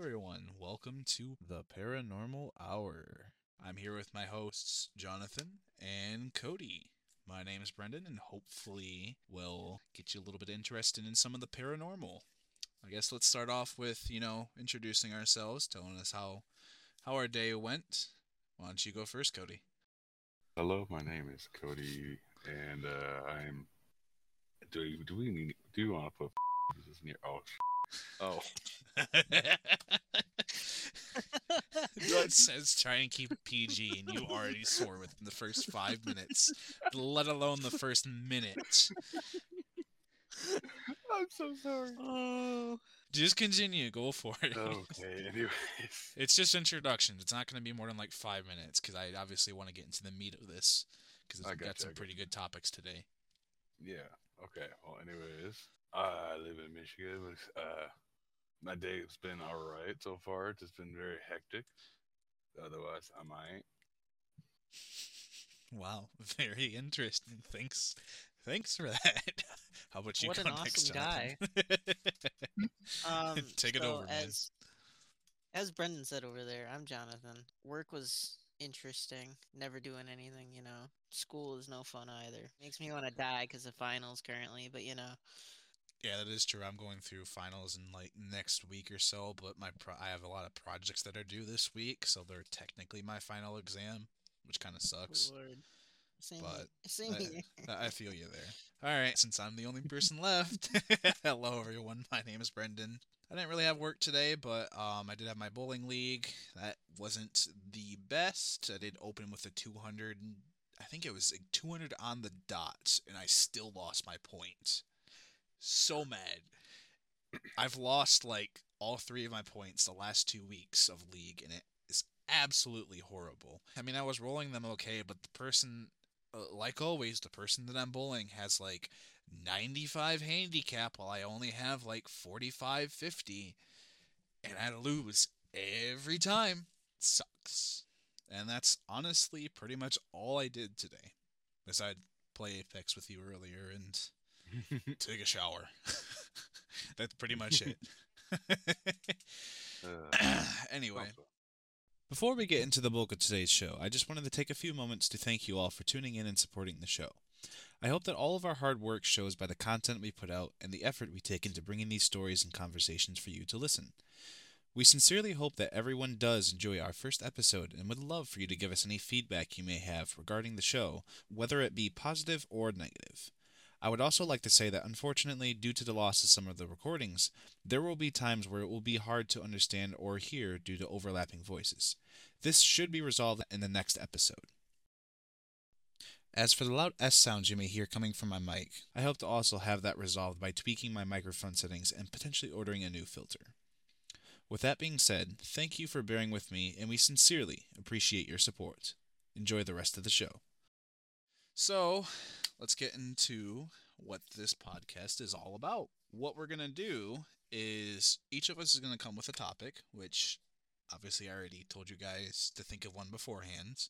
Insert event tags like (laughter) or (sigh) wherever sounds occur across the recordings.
everyone. Welcome to the Paranormal Hour. I'm here with my hosts, Jonathan and Cody. My name is Brendan, and hopefully, we'll get you a little bit interested in some of the paranormal. I guess let's start off with, you know, introducing ourselves, telling us how how our day went. Why don't you go first, Cody? Hello, my name is Cody, and uh, I'm. Do we do we need, do you want to put (laughs) this near? Oh, oh. it says try and keep it PG, and you already swore within the first five minutes, let alone the first minute. I'm so sorry. Oh. Just continue. Go for it. Okay. Anyways, It's just introductions. It's not going to be more than like five minutes because I obviously want to get into the meat of this because I we've got gotcha, some I pretty good topics today. yeah. Okay. Well, anyways, I live in Michigan. But, uh, my day's been all right so far. It's just been very hectic. Otherwise, I might. Wow, (laughs) very interesting. Thanks, thanks for that. (laughs) How about you What go an next, awesome guy. (laughs) Um, Take it so over, man. as, As Brendan said over there, I'm Jonathan. Work was interesting. Never doing anything, you know. School is no fun either. Makes me want to die because of finals currently, but you know. Yeah, that is true. I'm going through finals in like next week or so, but my pro- I have a lot of projects that are due this week, so they're technically my final exam, which kind of sucks. Lord. Same, but (laughs) same I- I feel you there. All right, since I'm the only person (laughs) left, (laughs) hello everyone. My name is Brendan. I didn't really have work today, but um, I did have my bowling league. That wasn't the best. I did open with a 200. I think it was like 200 on the dot, and I still lost my point. So mad. I've lost like all three of my points the last two weeks of league, and it is absolutely horrible. I mean, I was rolling them okay, but the person uh, like always, the person that I'm bowling has like 95 handicap while I only have like 45 50. And I lose every time. It sucks. And that's honestly pretty much all I did today. Besides play Apex with you earlier and take a shower. (laughs) that's pretty much it. (laughs) Uh, (clears throat) anyway. Before we get into the bulk of today's show, I just wanted to take a few moments to thank you all for tuning in and supporting the show. I hope that all of our hard work shows by the content we put out and the effort we take into bringing these stories and conversations for you to listen. We sincerely hope that everyone does enjoy our first episode and would love for you to give us any feedback you may have regarding the show, whether it be positive or negative. I would also like to say that unfortunately, due to the loss of some of the recordings, there will be times where it will be hard to understand or hear due to overlapping voices. This should be resolved in the next episode. As for the loud S sounds you may hear coming from my mic, I hope to also have that resolved by tweaking my microphone settings and potentially ordering a new filter. With that being said, thank you for bearing with me, and we sincerely appreciate your support. Enjoy the rest of the show. So, let's get into what this podcast is all about. What we're going to do is each of us is going to come with a topic, which obviously I already told you guys to think of one beforehand.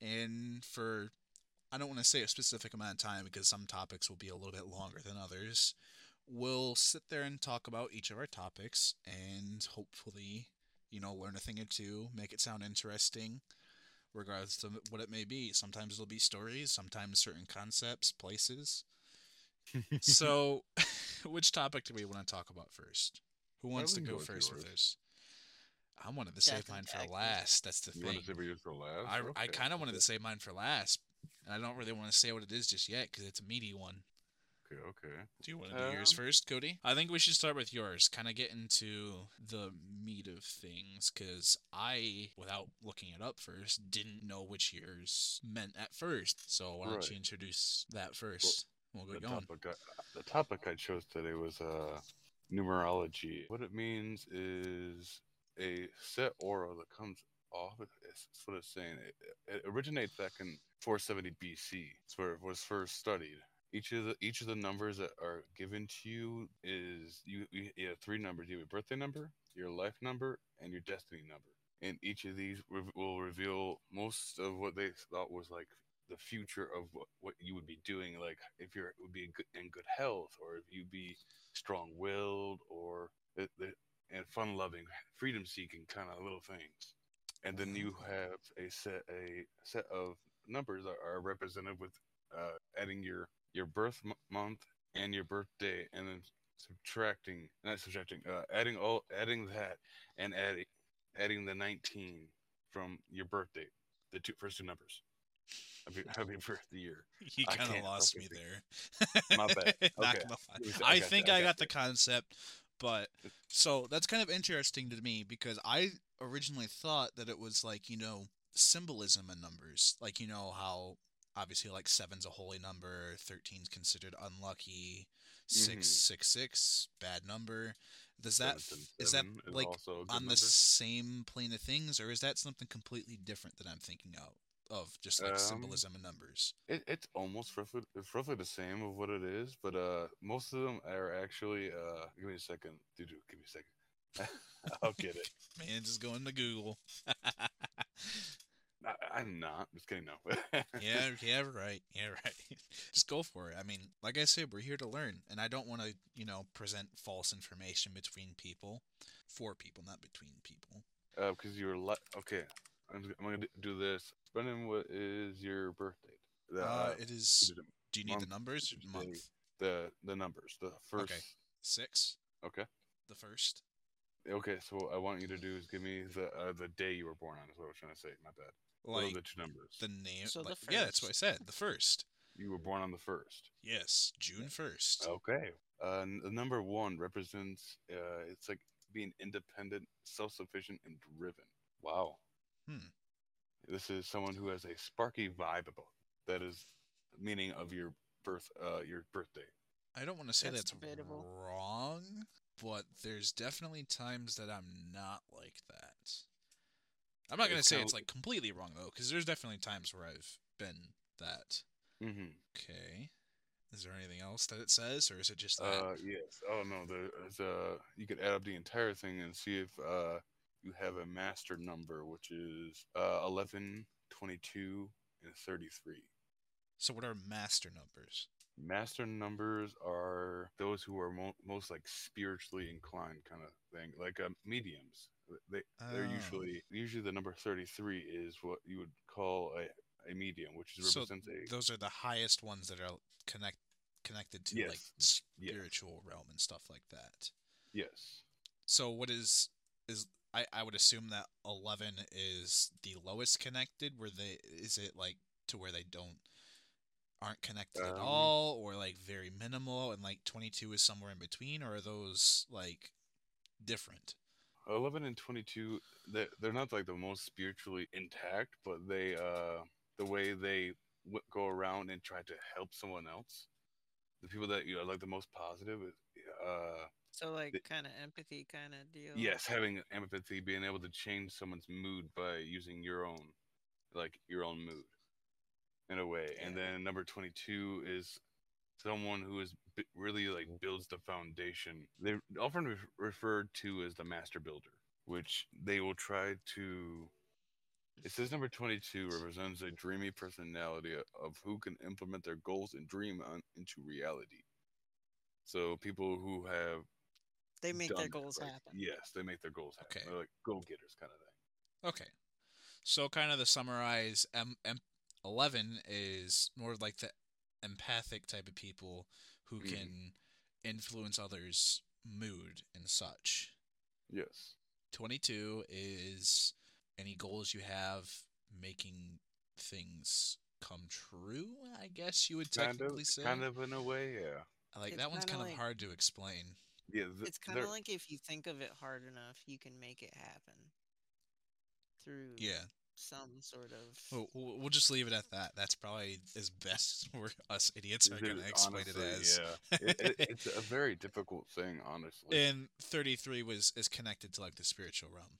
And for, I don't want to say a specific amount of time because some topics will be a little bit longer than others. We'll sit there and talk about each of our topics and hopefully, you know, learn a thing or two, make it sound interesting, regardless of what it may be. Sometimes it'll be stories, sometimes certain concepts, places. (laughs) So, (laughs) which topic do we want to talk about first? Who wants to go go with first with this? I wanted to save mine for last. That's the you thing. want to say we just go last? I, I kind of wanted to save mine for last. And I don't really want to say what it is just yet because it's a meaty one. Okay, okay. Do you want to do yours Um, first, Cody? I think we should start with yours. Kind of get into the meat of things because I, without looking it up first, didn't know which yours meant at first. So why don't Right. you introduce that first? We'll The get going. topic, I, the topic I chose today was uh, numerology. What it means is a set aura that comes off. It's it's what it's saying. It, it originates back in 470 BC. It's where it was first studied. Each of the each of the numbers that are given to you is you, you, you have three numbers. You have your birthday number, your life number, and your destiny number. And each of these re- will reveal most of what they thought was like the future of what, what you would be doing like if you're would be in good, in good health or if you'd be strong-willed or the, the, and fun-loving, freedom-seeking kind of little things. And then you have a set a set of numbers that are represented with uh, adding your your birth m- month and your birthday, and then subtracting, not subtracting, uh, adding all adding that and adding adding the 19 from your birthday, the two first two numbers. Happy, happy (laughs) birthday year. (laughs) You kind of lost me there. (laughs) My bad. Okay. gonna lie. Let me see. I got think I got got the concept, but so that's kind of interesting to me because I originally thought that it was like you know symbolism in numbers, like you know how obviously like seven's a holy number, thirteen's considered unlucky, six Mhm. six six bad number. Does that Seven, is that like also a good on the same plane of things, or is that something completely different that I'm thinking of? Of just like Um, symbolism and numbers. It, it's almost roughly it's roughly the same of what it is, but uh, most of them are actually uh. Give me a second, dude. Give me a second. (laughs) I'll get it. Man, just going to Google. (laughs) I, I'm not. Just kidding. No. yeah, (laughs) yeah, right. Yeah, right. (laughs) Just go for it. I mean, like I said, we're here to learn, and I don't want to, you know, present false information between people, for people, not between people. Uh, because you're li- okay. I'm, I'm gonna do this. Brendan, what is your birthday? The, Uh, it is. Do you need the numbers? or. Month the the numbers. The first. Okay. six. Okay. The first. Okay. So what I want you to do is give me the uh, the day you were born on. Is what I was trying to say. My bad. What are Like the two numbers? the name. So the like- yeah, that's what I said. The first. You were born on the first. Yes, June first. Okay. Uh, the number one represents uh, it's like being independent, self-sufficient, and driven. Wow. Hmm. This is someone who has a sparky vibe about. That is meaning of your birth, uh, your birthday. I don't want to say That's that's, debatable. wrong, but there's definitely times that I'm not like that. I'm not gonna say it's like completely wrong though, because there's definitely times where I've been that. Mm-hmm. Okay. Is there anything else that it says, or is it just that? Uh, yes. Oh no. There's uh, you could add up the entire thing and see if uh, you have a master number, which is uh, 11, 22, and 33. so what are master numbers? Master numbers are those who are mo- most like spiritually inclined kind of thing, like uh, mediums. They they're Oh. usually usually the number thirty three is what you would call a, a medium, which So represents a those are the highest ones that are connect connected to like Yes. Yes. spiritual realm and stuff like that. yes. So what is is I, I would assume that eleven is the lowest connected. Where they is it like to where they don't aren't connected at Um, all, or like very minimal, and like twenty two is somewhere in between, or are those like different? Eleven and twenty two, they they're not like the most spiritually intact, but they uh the way they w- go around and try to help someone else, the people that you know like the most positive, is, uh So like kind of empathy kind of deal. Yes, having empathy, being able to change someone's mood by using your own, like your own mood, in a way. And then number twenty-two is someone who is b- really like builds the foundation. They're often re- referred to as the master builder, which they will try to. It says number twenty-two represents a dreamy personality of who can implement their goals and dream on, into reality. So people who have They make their done that, goals like, happen. Yes, they make their goals happen. Okay. They're like go getters kind of thing. Okay. So kind of to summarize, M- M- 11 is more like the empathic type of people who Mhm. can influence others' mood and such. Yes. 22 is any goals you have making things come true, I guess you would Kind technically of, say. kind of in a way, yeah. like It's that one's kinda like- hard to explain. Yeah, th- It's kind of like if you think of it hard enough, you can make it happen through Yeah. Some sort of. We'll, we'll we'll just leave it at that. That's probably as best (laughs) we're us idiots are going to is, explain it as. Yeah, (laughs) it, it, it's a very difficult thing, honestly. And 33 was is connected to like the spiritual realm.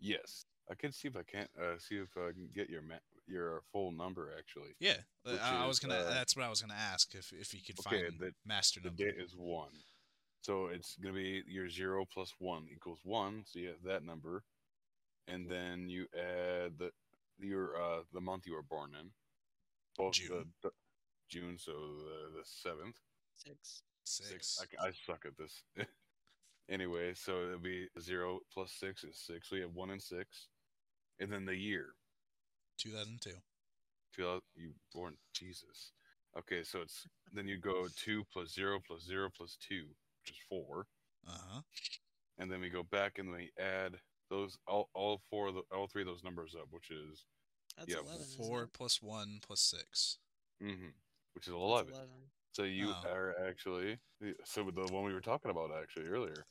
yes, I can see if I can't uh, see if I can get your ma- your full number actually. Yeah, uh, Which I, I was gonna. uh, that's what I was gonna ask if if you could Okay, find the- master The number. date is one, so it's gonna be your zero plus one equals one. So you have that number, and then you add the your uh the month you were born in, both the, June. the June, so the, the seventh. Six. Six. I, I suck at this. (laughs) Anyway, so it'll be zero plus six is six. We have one and six, and then the year. 2002. Two thou- you born Jesus. Okay, so it's then you go two plus zero plus zero plus two, which is four, Uh huh. and then we go back and we add those all all four of the all three of those numbers up, which is That's Yeah, 11. Four plus one plus six. mm-hmm, which is eleven. 11. So you Oh. are actually so the one we were talking about actually earlier.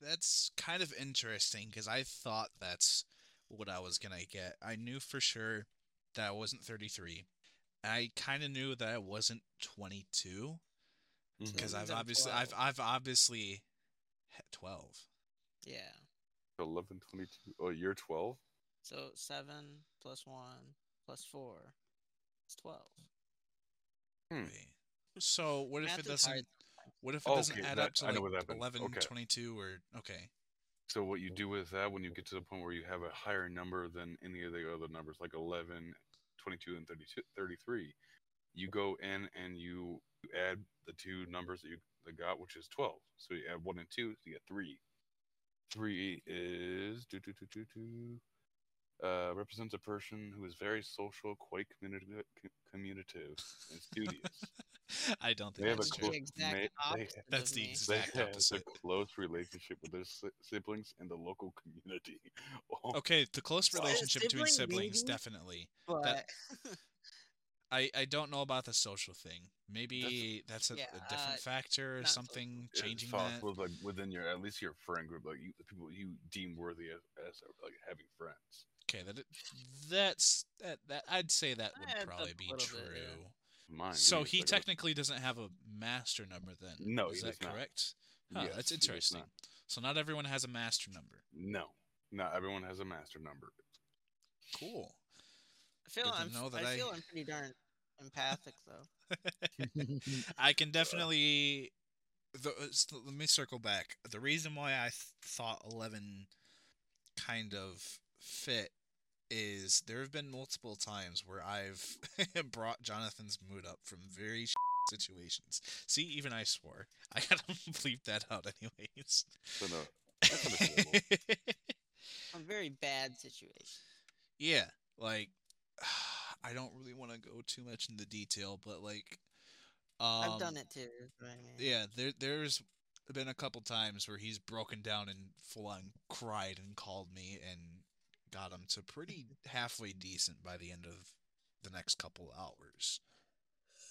That's kind of interesting because I thought that's what I was gonna get. I knew for sure that I wasn't 33. I kind of knew that I wasn't 22 Mhm. because that I've means I'm obviously I've I've obviously had 12. Yeah. 11, 22. Oh, you're 12? So 7 plus 1 plus 4 is 12. Hmm. So what if Math it is doesn't? What if it Oh, doesn't okay, add that- up to I know like what happened. 11, Okay. 22, or okay? So what you do with that when you get to the point where you have a higher number than any of the other numbers, like 11, 22, and 32, 33, you go in and you add the two numbers that you that got, which is 12. So you add 1 and 2, so you get 3. 3 is do, do, do, do, do, uh, represents a person who is very social, quite communicative, communicative and studious. (laughs) I don't think They have a that's That's the exact mate- they- opposite That's of the me. ex- They Exact have a close relationship with their si- siblings and the local community. (laughs) Oh, Okay, the close Well, relationship between siblings, maybe, definitely. But (laughs) I, I don't know about the social thing. Maybe that's, a, yeah, a different uh, factor or not social. something it's changing thought that. with, like within your at least your friend group, like you, the people you deem worthy as, as like having friends. Okay, that that's that that I'd say that would Adds probably be true. bit, yeah. Mine. So he like a- technically doesn't have a master number then. No, is he that does correct? Huh, Yes, that's interesting. not. So not everyone has a master number. No, not everyone has a master number. Cool. I feel I'm know that I I- feel I'm pretty darn empathic though. (laughs) I can definitely. The, let me circle back. The reason why I th- thought eleven kind of fit is there have been multiple times where I've (laughs) brought Jonathan's mood up from very situations. See, even I swore. I gotta (laughs) bleep that out, anyways. So no, that's understandable. A very bad situation. yeah, like I don't really want to go too much into detail, but like, um, I've done it too. is I mean. Yeah, there there's been a couple times where he's broken down and full on cried and called me and got him to pretty (laughs) halfway decent by the end of the next couple hours.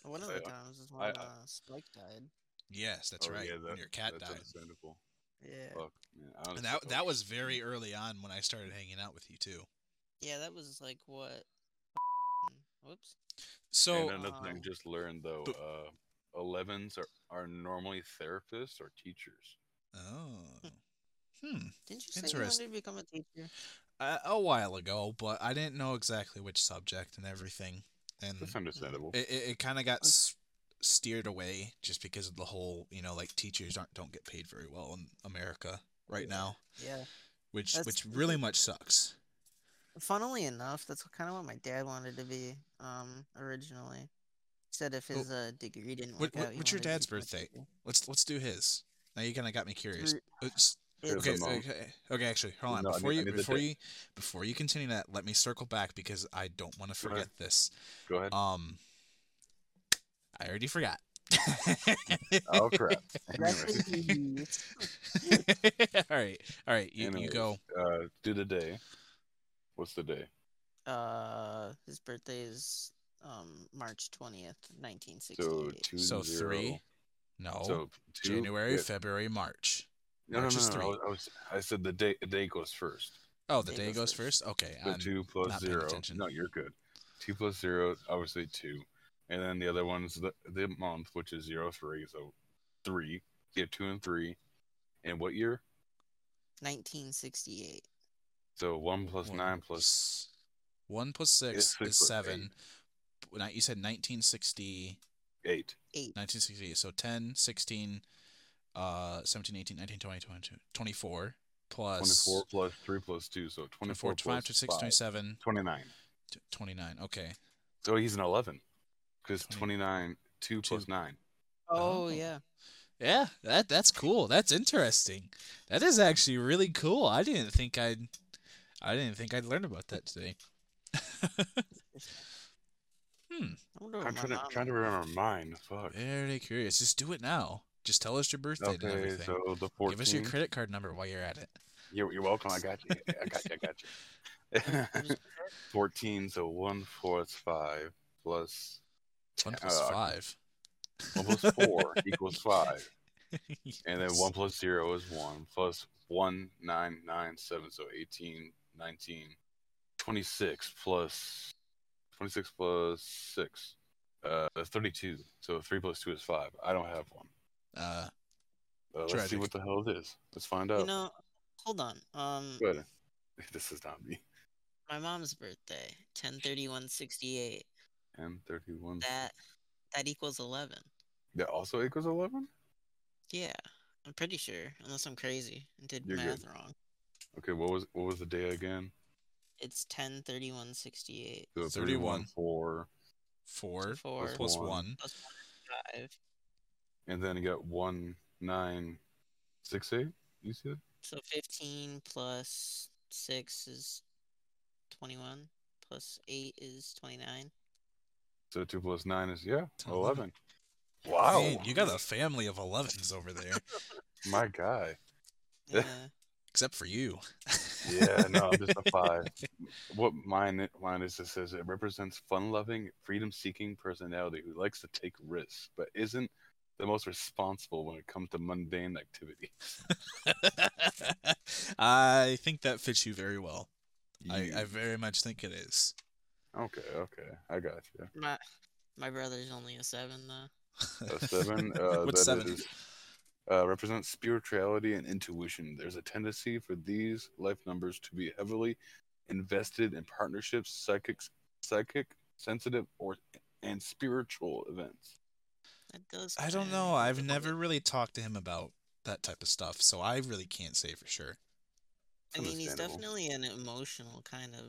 One of the times is I- when uh, Spike died. Yes, that's Oh, right. yeah, when your cat that's died. understandable. Yeah. Fuck, man, And that that was very early on when I started hanging out with you too. Yeah, that was like what? Whoops. So and another thing, um, just learned though, but- uh, 11s are, are normally therapists or teachers. oh. Hmm. Didn't you say you wanted to become a teacher? A, a while ago, but I didn't know exactly which subject and everything. And That's understandable. it, it, it kind of got s- steered away just because of the whole you know like teachers aren't don't get paid very well in America right Yeah. now Yeah. which That's- which really much sucks Funnily enough, that's kind of what my dad wanted to be um originally. He said if his uh, degree didn't work what- out, what's your dad's birthday? let's let's do his now you kind of got me curious Three- It's- okay, okay okay actually hold on No, before need- I you before you before you continue that let me circle back because I don't want to Go forget this Go ahead. um I already forgot oh crap. (laughs) (laughs) Rest in Anyway, peace. (laughs) all right all right you, you go Uh, do the day. What's the day? Uh, his birthday is um March twentieth, nineteen So two So zero. three? no So two, January yeah. February March No, no, March no, is no. three. I, was, I, was, I said the day. The day goes first. Oh, the Day day goes goes first. first. Okay, So I'm two plus not paying zero. No, you're good. Two plus zero, obviously two, and then the other one's the the month, which is zero three. So three. Yeah, two and three. And what year? Nineteen sixty-eight. So one plus One nine plus one plus six six is plus seven. When You said 1960, eight. Eight. 1968. So 10, 16, uh, 17, 18, 19, 20, 22, 24 plus 24 plus 3 plus 2, so 24 24, 25 plus to 6, 5, 27, 29. 29. Okay. So he's an 11. Because 29, 2 plus Two. 9. Oh, Oh. yeah. Yeah, that that's cool. That's interesting. That is actually really cool. I didn't think I'd I didn't think I'd learn about that today. (laughs) hmm. I wonder what I'm trying to, trying to remember mine. Fuck. Very curious. Just do it now. Just tell us your birthday and Okay, everything. so the 14. Give us your credit card number while you're at it. You're, you're welcome. I got you. (laughs) I got you. I got you. (laughs) 14, so 1 plus 5 plus One plus Uh, five. 1 plus 4 equals 5. And then 1 plus 0 is 1. Plus 1, 9, 9, 7. So 18, 19, 26 plus 26 plus 6. Uh, that's 32. So 3 plus 2 is 5. I don't have one. Uh, Uh, let's Tragic. see what the hell it is. Let's find out. You know, hold on. Um, Good. (laughs) This is not me. my mom's birthday, ten thirty one sixty eight. M31. That that equals eleven. That also equals 11? Yeah, I'm pretty sure, unless I'm crazy and did You're good. math wrong. Okay, what was what was the day again? It's ten thirty one sixty eight So 31. 4. four, Four. plus One. one. plus five. And then you got 1, 9, 6, 8? You said? So fifteen plus six is twenty one. Plus eight is twenty nine. So 2 plus 9 is, yeah, (laughs) 11. 11. Wow. Man, you got a family of 11s over there, (laughs) My guy. Yeah. Except for you. Yeah, no, I'm just a 5. (laughs) What mine, mine is, it says it represents fun loving, freedom seeking personality who likes to take risks, but isn't the most responsible when it comes to mundane activity. (laughs) I think that fits you very well. I, I very much think it is. Okay, okay. I got you. my my brother's only a seven though. A seven. (laughs) Uh, What's that seven? is, uh, represents spirituality and intuition. There's a tendency for these life numbers to be heavily invested in partnerships, psychics, psychic, sensitive, or and spiritual events. That does. I don't know. I've never like- really talked to him about that type of stuff, so I really can't say for sure. I mean, he's definitely an emotional kind of.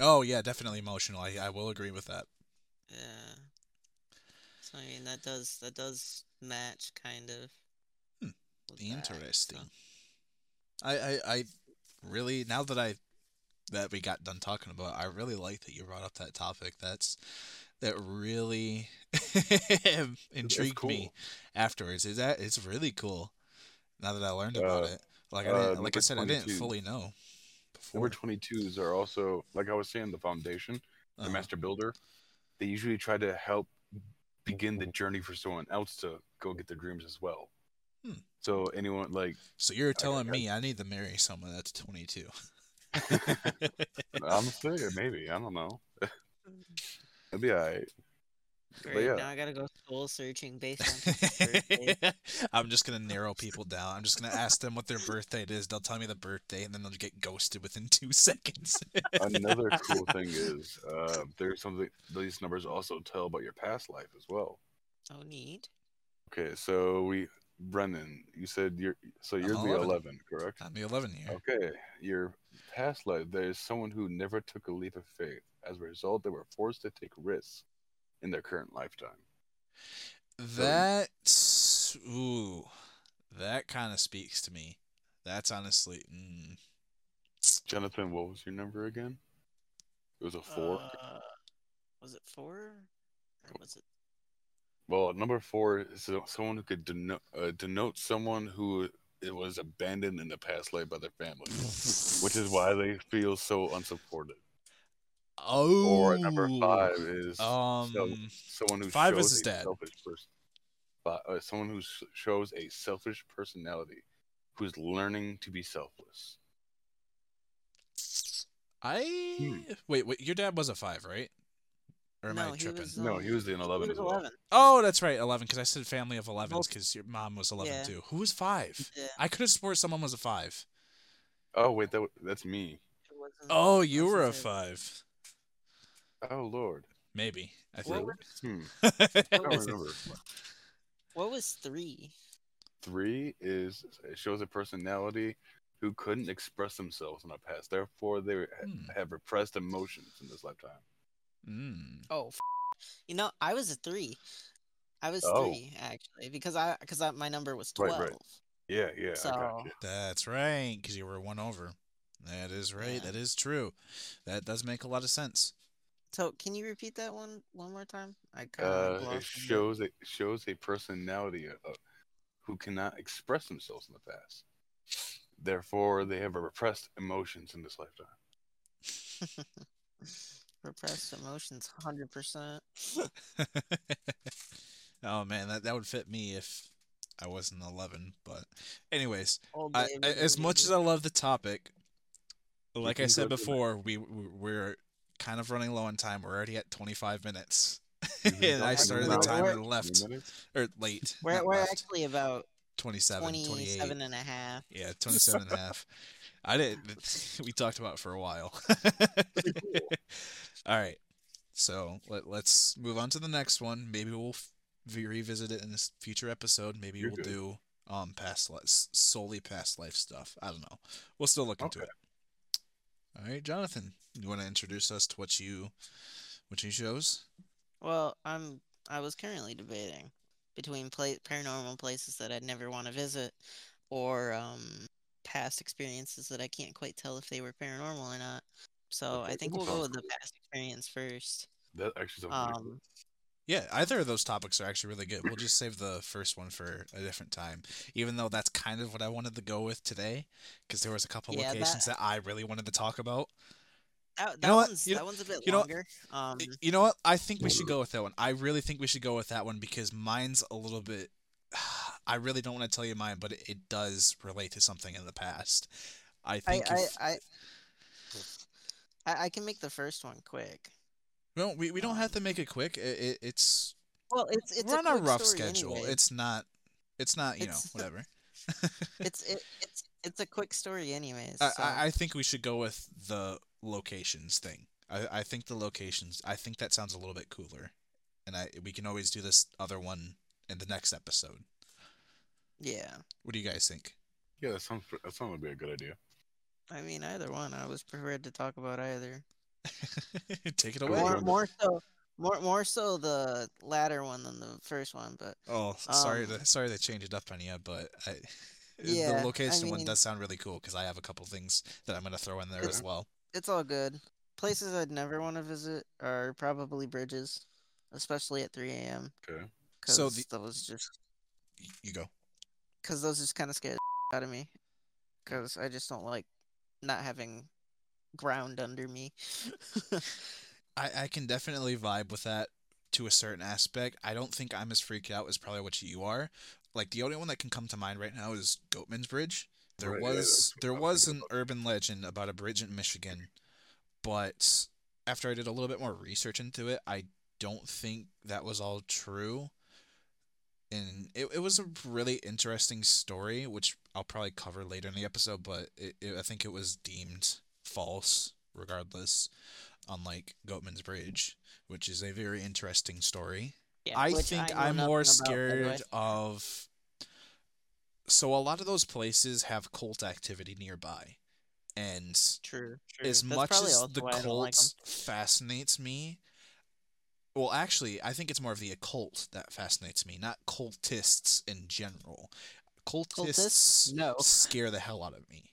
Oh yeah, definitely emotional. I, I will agree with that. Yeah. So I mean, that does that does match kind of. That, Interesting. so- I, I I really now that I that we got done talking about, I really like that you brought up that topic. That's that really (laughs) intrigued me afterwards. Is that it's really cool. Now that I learned about Uh, it, like I uh, didn't, like I number said, I didn't fully know Number before. 22s are also, like I was saying, the foundation, the Uh-huh. master builder. They usually try to help begin the journey for someone else to go get their dreams as well. Hmm. So anyone like So you're telling I- me I need to marry someone that's 22. (laughs) I'm saying maybe I don't know. (laughs) It'll be alright. Great. yeah. Now I gotta go soul searching based on birthday. (laughs) I'm just gonna narrow people down. I'm just gonna ask them what their birthday is. They'll tell me the birthday, and then they'll get ghosted within two seconds. Another cool thing is uh, there's something these numbers also tell about your past life as well. Oh, neat. Okay, so we Brendan, you said you're so I'm you're the 11. 11, correct? I'm the 11 year. Okay, your past life, there's someone who never took a leap of faith. As a result, they were forced to take risks in their current lifetime. That's ooh, that kind of speaks to me. That's honestly, mm, Jonathan, what was your number again? It was a four. Uh, was it four? Or was it? Well, number four is someone who could denote, uh, denote someone who it was abandoned in the past life by their family, which is why they feel so unsupported. oh. Or number five is Um, so- someone who five shows is his a dad. selfish person. Uh, someone who shows a selfish personality, who's learning to be selfless. I Hmm. wait, wait. Your dad was a five, right? Or am No, I he tripping? was, No, um, he was in he 11 was well. 11. Oh, that's right, eleven. Because I said family of 11s because your mom was eleven Yeah. too. Who was five? Yeah, I could have swore someone was a five. Oh wait, that, that's me. Oh, you were a his- five. Oh lord. Maybe. I What think. Hmm. (laughs) I was- don't remember. What was three? Three is it shows a personality who couldn't express themselves in the past. Therefore, they Hmm. have repressed emotions in this lifetime. Mm. Oh, f- you know, I was a three. I was Oh. three actually because I because my number was twelve. right. Yeah, yeah. So. That's right, because you were one over. That is right. Yeah. That is true. That does make a lot of sense. so can you repeat that one one more time? I kind Uh, it lost a shows it shows a personality uh, who cannot express themselves in the past. Therefore, they have repressed emotions in this lifetime. (laughs) Repressed emotions, hundred percent. (laughs) (laughs) oh man, that that would fit me if I wasn't 11. But, anyways, I, I, as much as I love the topic, like I said go to the- before, we we- we're kind of running low on time. We're already at 25 minutes, (laughs) and I started the we're- timer we're- left or late. we're we're left. actually about 27, 28. 27 and a half. Yeah, 27 and a half. I didn't. (laughs) We talked about it for a while. (laughs) All right. So let, let's move on to the next one. Maybe we'll f- v- revisit it in this future episode. Maybe You're we'll good. do um past life, solely past life stuff. I don't know. We'll still look into Okay. it. All right, Jonathan, you want to introduce us to what you what you chose? Well, I'm I was currently debating between pla paranormal places that I'd never want to visit or um past experiences that I can't quite tell if they were paranormal or not. So Okay, I think we'll go with the past experience first. That actually sounds pretty cool. Um Yeah, either of those topics are actually really good. We'll just save the first one for a different time, even though that's kind of what I wanted to go with today, because there was a couple Yeah, locations that... I really wanted to talk about. that, that know one's You know- that one's a bit you know- longer. Um You know what? I think we should go with that one. I really think we should go with that one because mine's a little bit. I really don't want to tell you mine, but it, it does relate to something in the past. I think. I, if, I I I can make the first one quick. no, we, we don't have um, to make it quick. It, it, it's Well, it's it's we're a on a rough schedule. anyway. It's not. It's not. You know, (laughs) whatever. it's it, it's it's a quick story anyways. I, so- I I think we should go with the locations thing. I, I think the locations. I think that sounds a little bit cooler, and I we can always do this other one in the next episode. Yeah. What do you guys think? Yeah, that sounds that sounds like be a good idea. I mean, either one. I was prepared to talk about either. (laughs) Take it away. More, more so, more, more so the latter one than the first one. But Oh, sorry Um, to sorry they changed it up on you, but I, Yeah, the location one mean- does sound really cool because I have a couple things that I'm gonna throw in there as well. it's all good. Places I'd never want to visit are probably bridges, especially at 3 a.m. Okay. Because So the- those just, You go. Because those just kind of scare the out of me. Because I just don't like not having ground under me. (laughs) I, I can definitely vibe with that to a certain aspect. I don't think I'm as freaked out as probably what you are. Like the only one that can come to mind right now is Goatman's Bridge. There Right, was that's what there was was thinking an urban legend about a bridge in Michigan, but after I did a little bit more research into it, I don't think that was all true. And it, it was a really interesting story, which I'll probably cover later in the episode, but it, it, I think it was deemed false regardless, unlike Goatman's Bridge, which is a very interesting story. yeah, I think know I'm more nothing about, by the way. scared of. So a lot of those places have cult activity nearby, and True, true. as That's much as the why I don't like 'em. cults fascinates me, well, actually, I think it's more of the occult that fascinates me, not cultists in general. Cultists, No. scare the hell out of me,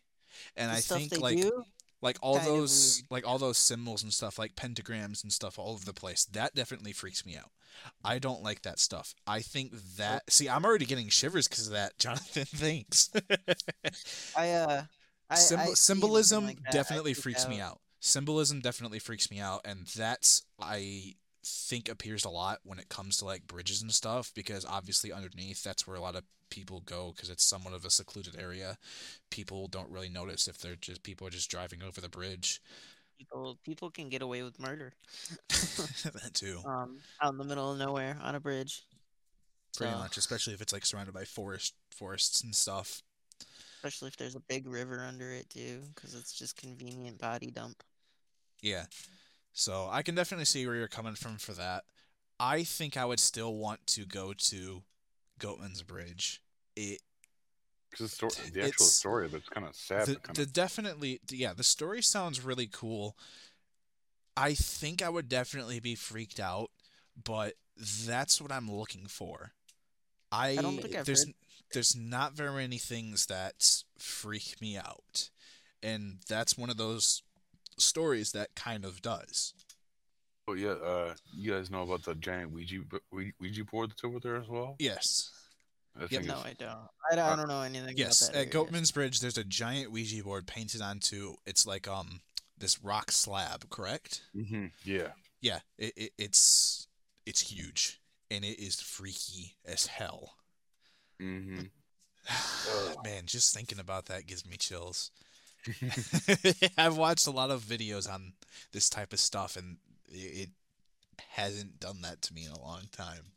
and The I think like do, like all kind those like all those symbols and stuff like pentagrams and stuff all over the place that definitely freaks me out. I don't like that stuff. I think that see i'm already getting shivers because of that jonathan. (laughs) Thanks. I uh, I, Symb- I symbolism like definitely freak freaks me out. Symbolism definitely freaks me out and that's i think appears a lot when it comes to like bridges and stuff because obviously underneath that's where a lot of people go because it's somewhat of a secluded area people don't really notice if they're just people are just driving over the bridge People, people can get away with murder. (laughs) that too Um, out in the middle of nowhere on a bridge. pretty So, much especially if it's like surrounded by forest forests and stuff especially if there's a big river under it too, because it's just convenient body dump. yeah so i can definitely see where you're coming from for that i think i would still want to go to goatman's bridge it Because the, story, the actual story, but it's kind of sad. the, but kind the definitely yeah the story sounds really cool i think i would definitely be freaked out but that's what I'm looking for. I, I don't think I've there's heard- there's not very many things that freak me out, and that's one of those stories that kind of does. Oh yeah, uh, you guys know about the giant Ouija Ouija- Ouija board that's over there as well. Yes, That Yep. No, I don't. I don't, I don't know anything yes. about that. At area. Goatman's Bridge, there's a giant Ouija board painted onto. It's like um this rock slab, correct? Mhm, Yeah. Yeah, it, it it's it's huge and it is freaky as hell. Mm-hmm. (sighs) Man, just thinking about that gives me chills. (laughs) I've watched a lot of videos on this type of stuff, and it it hasn't done that to me in a long time.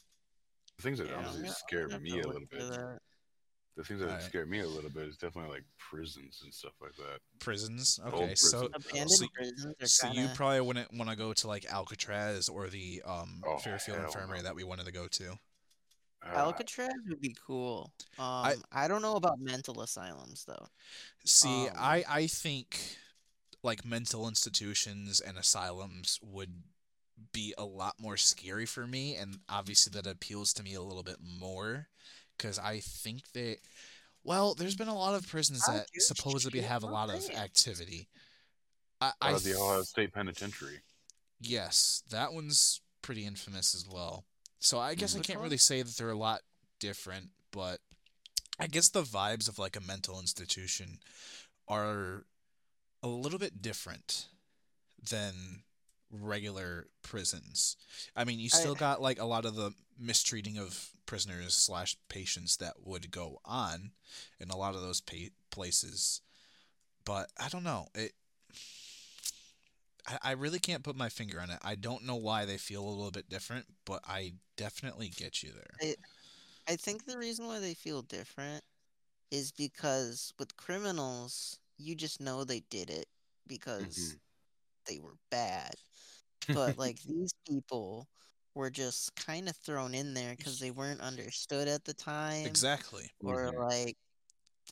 The things that Yeah, honestly gonna- scare I'm me a little bit. that. The things that Alright. scare me a little bit is definitely like prisons and stuff like that. Prisons, Old okay. So. Abandoned so, prisons are so you kinda- probably wouldn't want to go to like Alcatraz or the um Oh, Fairfield Infirmary no. that we wanted to go to. Uh, Alcatraz would be cool. Um, I, don't know about mental asylums though. See, Um, I I think like mental institutions and asylums would be a lot more scary for me, and obviously that appeals to me a little bit more because I think that. Well, there's been a lot of prisons that supposedly have a lot of activity. I, out I the Ohio State Penitentiary. yes, that one's pretty infamous as well. So I guess I mm-hmm. can't really say that they're a lot different, but I guess the vibes of like a mental institution are a little bit different than regular prisons. I mean, you still I- got like a lot of the mistreating of prisoners slash patients that would go on in a lot of those pa- places, but I don't know it. I, I really can't put my finger on it. I don't know why they feel a little bit different, but I definitely get you there. I think the reason why they feel different is because with criminals, you just know they did it because Mhm. they were bad. But like (laughs) these people were just kind of thrown in there because they weren't understood at the time, Exactly. or Mhm. like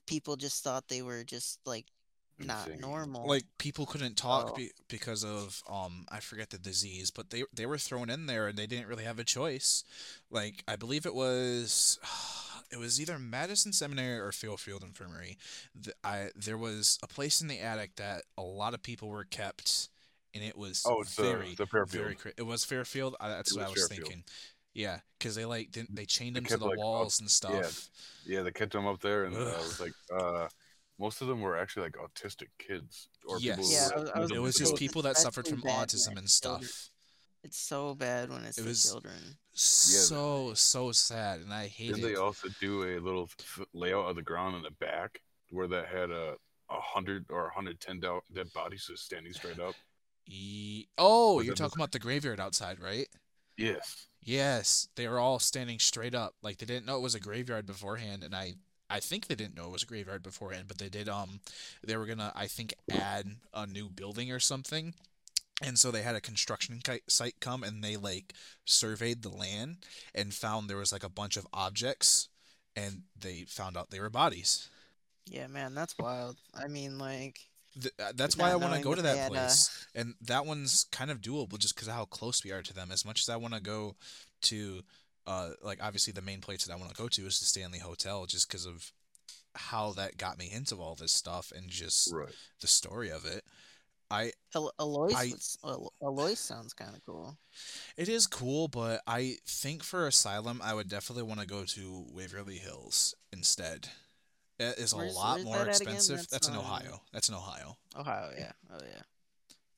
people just thought they were just like not Insane. normal. like people couldn't talk Oh. be- because of um I forget the disease, but they they were thrown in there and they didn't really have a choice. Like I believe it was (sighs) it was either Madison Seminary or Fairfield Infirmary. Th- I there was a place in the attic that a lot of people were kept, and it was Oh, it's very the Fairfield. very cra- it was Fairfield. I, that's It what I was was Fairfield. thinking. Yeah, because they like didn't they chained They them to the like, up- walls and stuff. Yeah, yeah, they kept them up there, and uh, it was like uh, most of them were actually like autistic kids or people. Yes. Yeah, had I was- I was It was just people that suffered from autism and it's children. stuff. it's so bad when it's It the was- children. So so sad, and I hate Didn't it. they also do a little layout of the ground in the back where that had a a hundred or hundred ten dead bodies just standing straight up? Ye- oh, Was you're it talking about the graveyard outside, right? Yes. Yes, they were all standing straight up, like they didn't know it was a graveyard beforehand, and I, I think they didn't know it was a graveyard beforehand, but they did. Um, they were gonna, I think, add a new building or something, and so they had a construction site come and they like surveyed the land and found there was like a bunch of objects, and they found out they were bodies. Yeah, man, that's wild. I mean, like, Th- uh, that's why I want to go to that had, uh, place, and that one's kind of doable just because of how close we are to them. As much as I want to go to, uh, like obviously the main place that I want to go to is the Stanley Hotel, just because of how that got me into all this stuff and just Right. the story of it. I Al- Eloise, I- Eloise sounds kind of cool. it is cool, but I think for asylum I would definitely want to go to Waverly Hills instead. It is a Where's- lot where's more that expensive. That's, That's in Ohio. That's in Ohio. Ohio, yeah. Oh, yeah.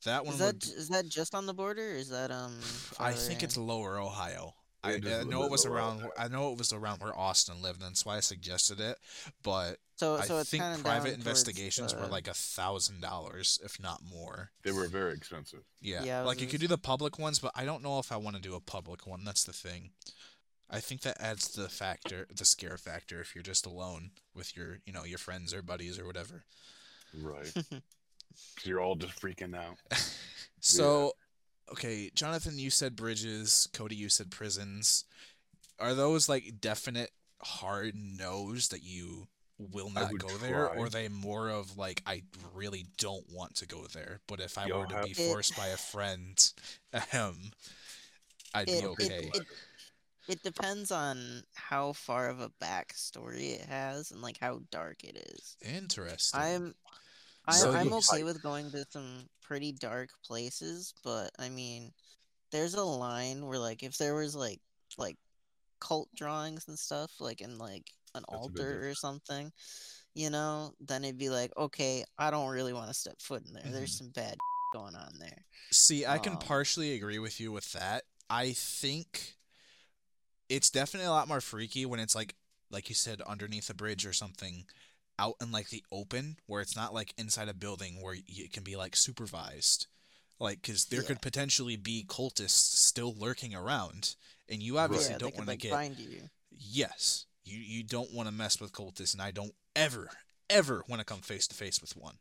That one Is that j- is that just on the border? Or is that um? I farther think it's lower Ohio. Yeah, I, just uh, a I little know it was around. Ohio. I know it was around where Austin lived, and that's why I suggested it. But so. So I think private investigations were like a thousand dollars, if not more. They were very expensive. Yeah, Yeah, like you gonna could do the public ones, but I don't know if I want to do a public one. That's the thing. I think that adds the factor, the scare factor, if you're just alone with your, you know, your friends or buddies or whatever. Right. (laughs) you're all just freaking out. (laughs) So, okay, Jonathan, you said bridges. Cody, you said prisons. Are those like definite hard no's that you will not would go there, or are they more of like I really don't want to go there, but if I Y'all were to be It- forced by a friend, (laughs) ahem, I'd It- be it- okay. it- It depends on how far of a backstory it has and like how dark it is. Interesting. I'm I, So I'm you- okay with going to some pretty dark places, but I mean, there's a line where like if there was like like cult drawings and stuff like in like an That's altar or something, you know, then it'd be like, okay, I don't really want to step foot in there. There's Mhm. some bad (laughs) going on there. See, I can Um, partially agree with you with that. I think it's definitely a lot more freaky when it's like like you said underneath a bridge or something out in like the open where it's not like inside a building where it can be like supervised. Like cuz there Yeah. could potentially be cultists still lurking around and you obviously yeah, don't want to like get find you. Yes. You you don't want to mess with cultists and I don't ever ever want to come face to face with one.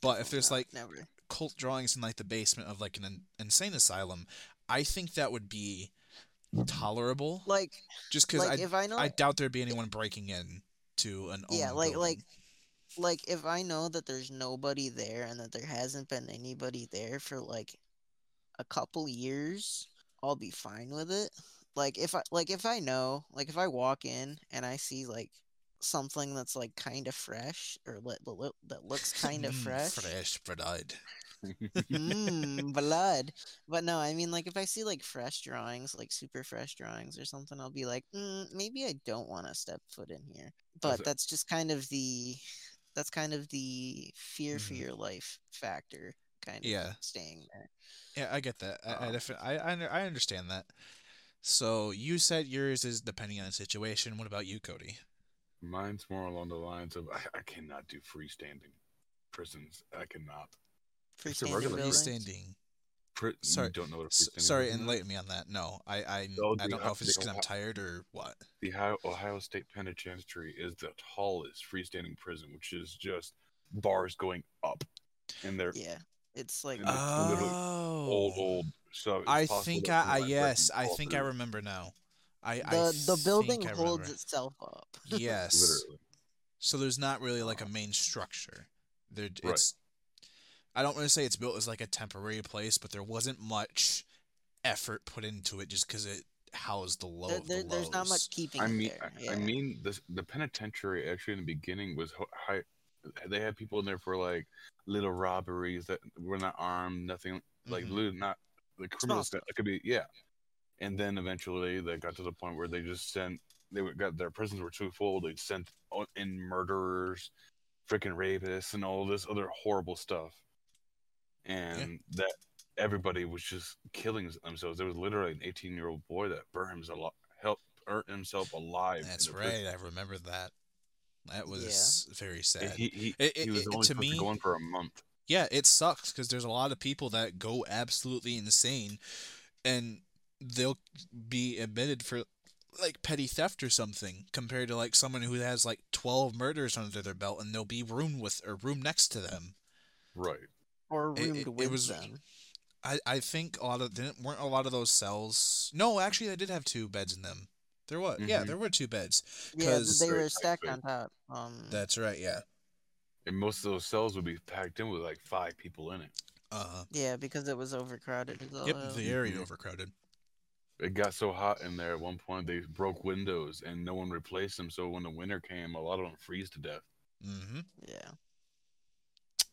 But if Oh, there's no, like never. cult drawings in like the basement of like an in- insane asylum, I think that would be tolerable. Like Just because like I I I doubt there'd be anyone breaking in to an yeah like like building. like if i know that there's nobody there and that there hasn't been anybody there for like a couple years i'll be fine with it like if i like if i know like if i walk in and i see like something that's like kind of fresh or that loo- that looks (laughs) kind of Mm, fresh fresh blood. Mm, blood but no i mean like if i see like fresh drawings like super fresh drawings or something i'll be like mm, maybe i don't want to step foot in here but it- that's just kind of the that's kind of the fear for Mhm. your life factor kind of Yeah. staying there Yeah, I get that. I I, defi- I, I I understand that. So you said yours is depending on the situation. What about you, Cody? Mine's more along the lines of I, I cannot do freestanding prisons. I cannot. It's a freestanding regular buildings. Freestanding. Pri- Sorry, you don't know what a S- freestanding sorry, is? enlighten me on that. No, I I, I don't know if it's just Ohio- because I'm tired or what. The Ohio, Ohio State Penitentiary is the tallest freestanding prison, which is just bars going up, and they're yeah it's like And it's literally Oh, old, old. So I think I, I yes, I fall think I remember now. I the I the building holds itself up Yes. Literally, So there's not really like a main structure. There, Right. it's. I don't want to say it's built as like a temporary place, but there wasn't much effort put into it just because it housed the low there, of the there- there's not much keeping I mean, there I, yeah. I mean, this, the penitentiary actually in the beginning was high. They had people in there for like little robberies that were not armed, nothing like Mhm. little, not like criminals. stuff. That it could be, yeah. And then eventually they got to the point where they just sent. They got their prisons were too full. They sent in murderers, freaking rapists, and all this other horrible stuff. And that everybody was just killing themselves. There was literally an 18 year old boy that burned himself, helped burn himself alive. That's the prison. right. I remember that. That was very sad. And he he, It- he was it- only to me- to go in for a month. yeah, it sucks because there's a lot of people that go absolutely insane, and they'll be admitted for like petty theft or something compared to like someone who has like 12 murders under their belt and they'll be room with or room next to them. Right. Or it- roomed it- it was- them I, I think a lot of didn't weren't a lot of those cells. No, actually, they did have two beds in them. There was yeah, Mhm. there were two beds. yeah 'Cause- they were stacked on top um That's right. Yeah. And most of those cells would be packed in with like five people in it. Uh. Yeah, because it was overcrowded as all Yep. hell. Very Mhm. overcrowded. It got so hot in there at one point they broke windows and no one replaced them. So when the winter came, a lot of them freeze to death. Mm-hmm. Yeah.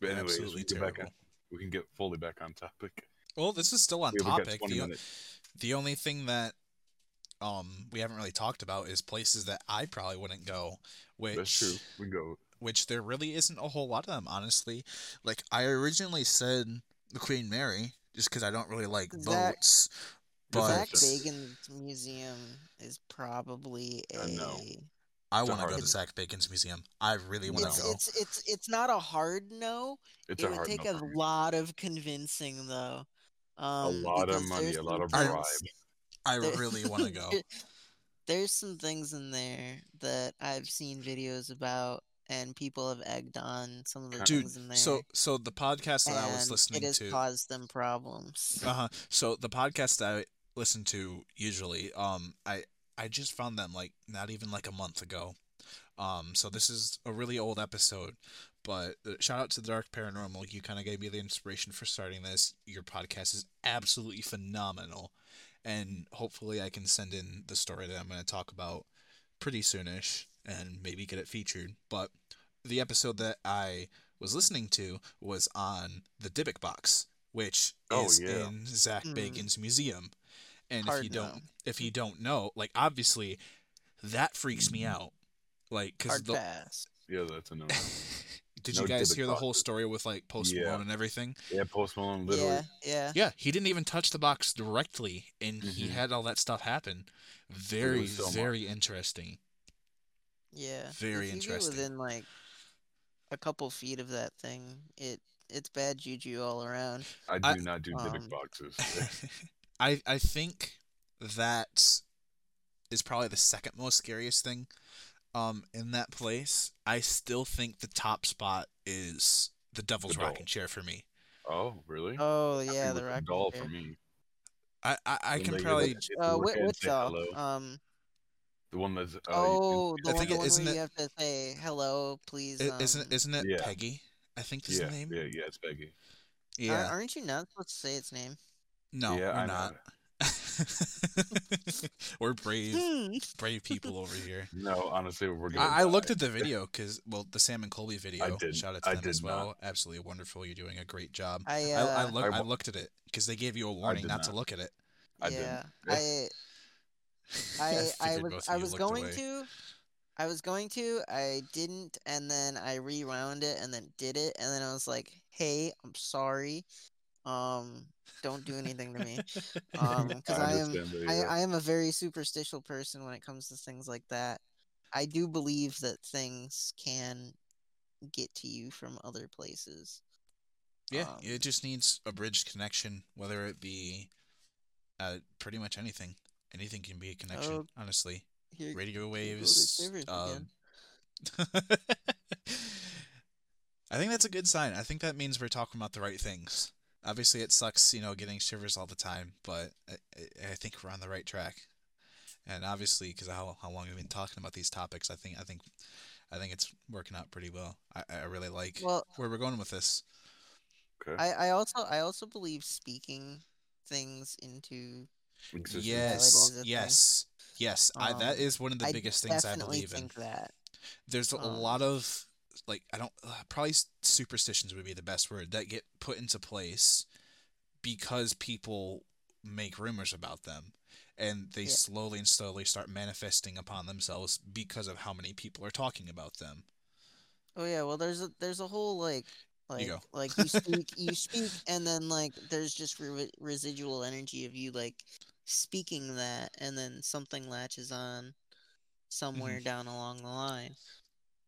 But anyways, Absolutely we, back terrible. On, we can get fully back on topic. Well, this is still on We topic. The, minutes. the only thing that um we haven't really talked about is places that I probably wouldn't go, which That's true. We go. which there really isn't a whole lot of them, honestly. Like I originally said the Queen Mary, just because I don't really like Zak- boats. But- Zak But- Bagans' museum is probably a. I know. I want to go hard- to Zak Bagans' museum. I really want to go. it's it's it's not a hard no. It's it would hard take no a for me. lot of convincing though. Um, a lot of money, a lot of I- things- (laughs) bribe. I there- really want to (laughs) go. There's some things in there that I've seen videos about, and people have egged on some of the Dude, things in there. so so the podcast that I was and listening it has to. caused them problems. Uh huh. So the podcast that I listen to usually, um, I I just found them like not even like a month ago. Um, so this is a really old episode, But uh, shout out to the Dark Paranormal. You kind of gave me the inspiration for starting this. Your podcast is absolutely phenomenal. And hopefully, I can send in the story that I'm going to talk about pretty soonish and maybe get it featured. But the episode that I was listening to was on the Dybbuk box, which Oh, is yeah. in Zak Hmm. Bagans' museum. And if Hard you don't, if you don't know, like obviously, that freaks me out. Like, because Hard the pass. Yeah, that's a no. (laughs) did No you guys hear the whole story with like Post Yeah. And everything? yeah, Post Malone literally. Yeah, yeah. Yeah, he didn't even touch the box directly, and he Mhm. had all that stuff happen. Very, so much. very interesting. Yeah. Very if you interesting. Get within like a couple feet of that thing, it it's bad juju all around. I do I- not do Dybbuk um, boxes. (laughs) (laughs) I I think that is probably the second most scariest thing um in that place. I still think the top spot is the Devil's The Rocking. Chair for me. oh, really? Oh yeah, the was rock. doll for me. I I, I can probably If you Uh, look which, at which doll? Um. The one that's uh, oh, the I one, think the one isn't where it- you have to say hello, please. i- isn't um, isn't it Yeah. Peggy? I think is yeah, the name. yeah, yeah, it's Peggy. ar- Yeah. Aren't you not supposed to say its name? No, yeah, we're I know. not. (laughs) we're brave, Hmm. brave people over here. No, honestly, we're gonna. I, I looked at the video because, well, the Sam and Colby video. I didn't. Shout out to I them as did well. not. Absolutely wonderful. You're doing a great job. I I, uh, I, look, I I, wa- looked at it because they gave you a warning did not, to look at it. I yeah, Yeah. I (laughs) I I was I was going away. to I was going to I didn't and then I rewound it and then did it and then I was like, "Hey, I'm sorry. Um don't do anything to me." (laughs) Um cuz I, am I. I am a very superstitious person when it comes to things like that. I do believe that things can get to you from other places. Yeah, Um, it just needs a bridge connection, whether it be uh, pretty much anything. Anything can be a connection, Oh, honestly. Here, Radio here go the waves. Um, (laughs) I think that's a good sign. I think that means we're talking about the right things. Obviously, it sucks, you know, getting shivers all the time, but I, I- I think we're on the right track. And obviously, because how how long we've been talking about these topics, I think I think I think it's working out pretty well. I, I really like Well, where we're going with this. Okay. I, I also I also believe speaking things into Existence. Yes, is a thing. yes, yes. I, that Um, one of the I biggest things I definitely believe in. think that. There's a um, lot of like I don't uh, probably superstitions would be the best word that get put into place because people make rumors about them and they Yeah. slowly and slowly start manifesting upon themselves because of how many people are talking about them. Oh yeah, well there's a there's a whole like like go. (laughs) like you speak you speak and then like there's just re- residual energy of you like speaking that and then something latches on somewhere down along the line.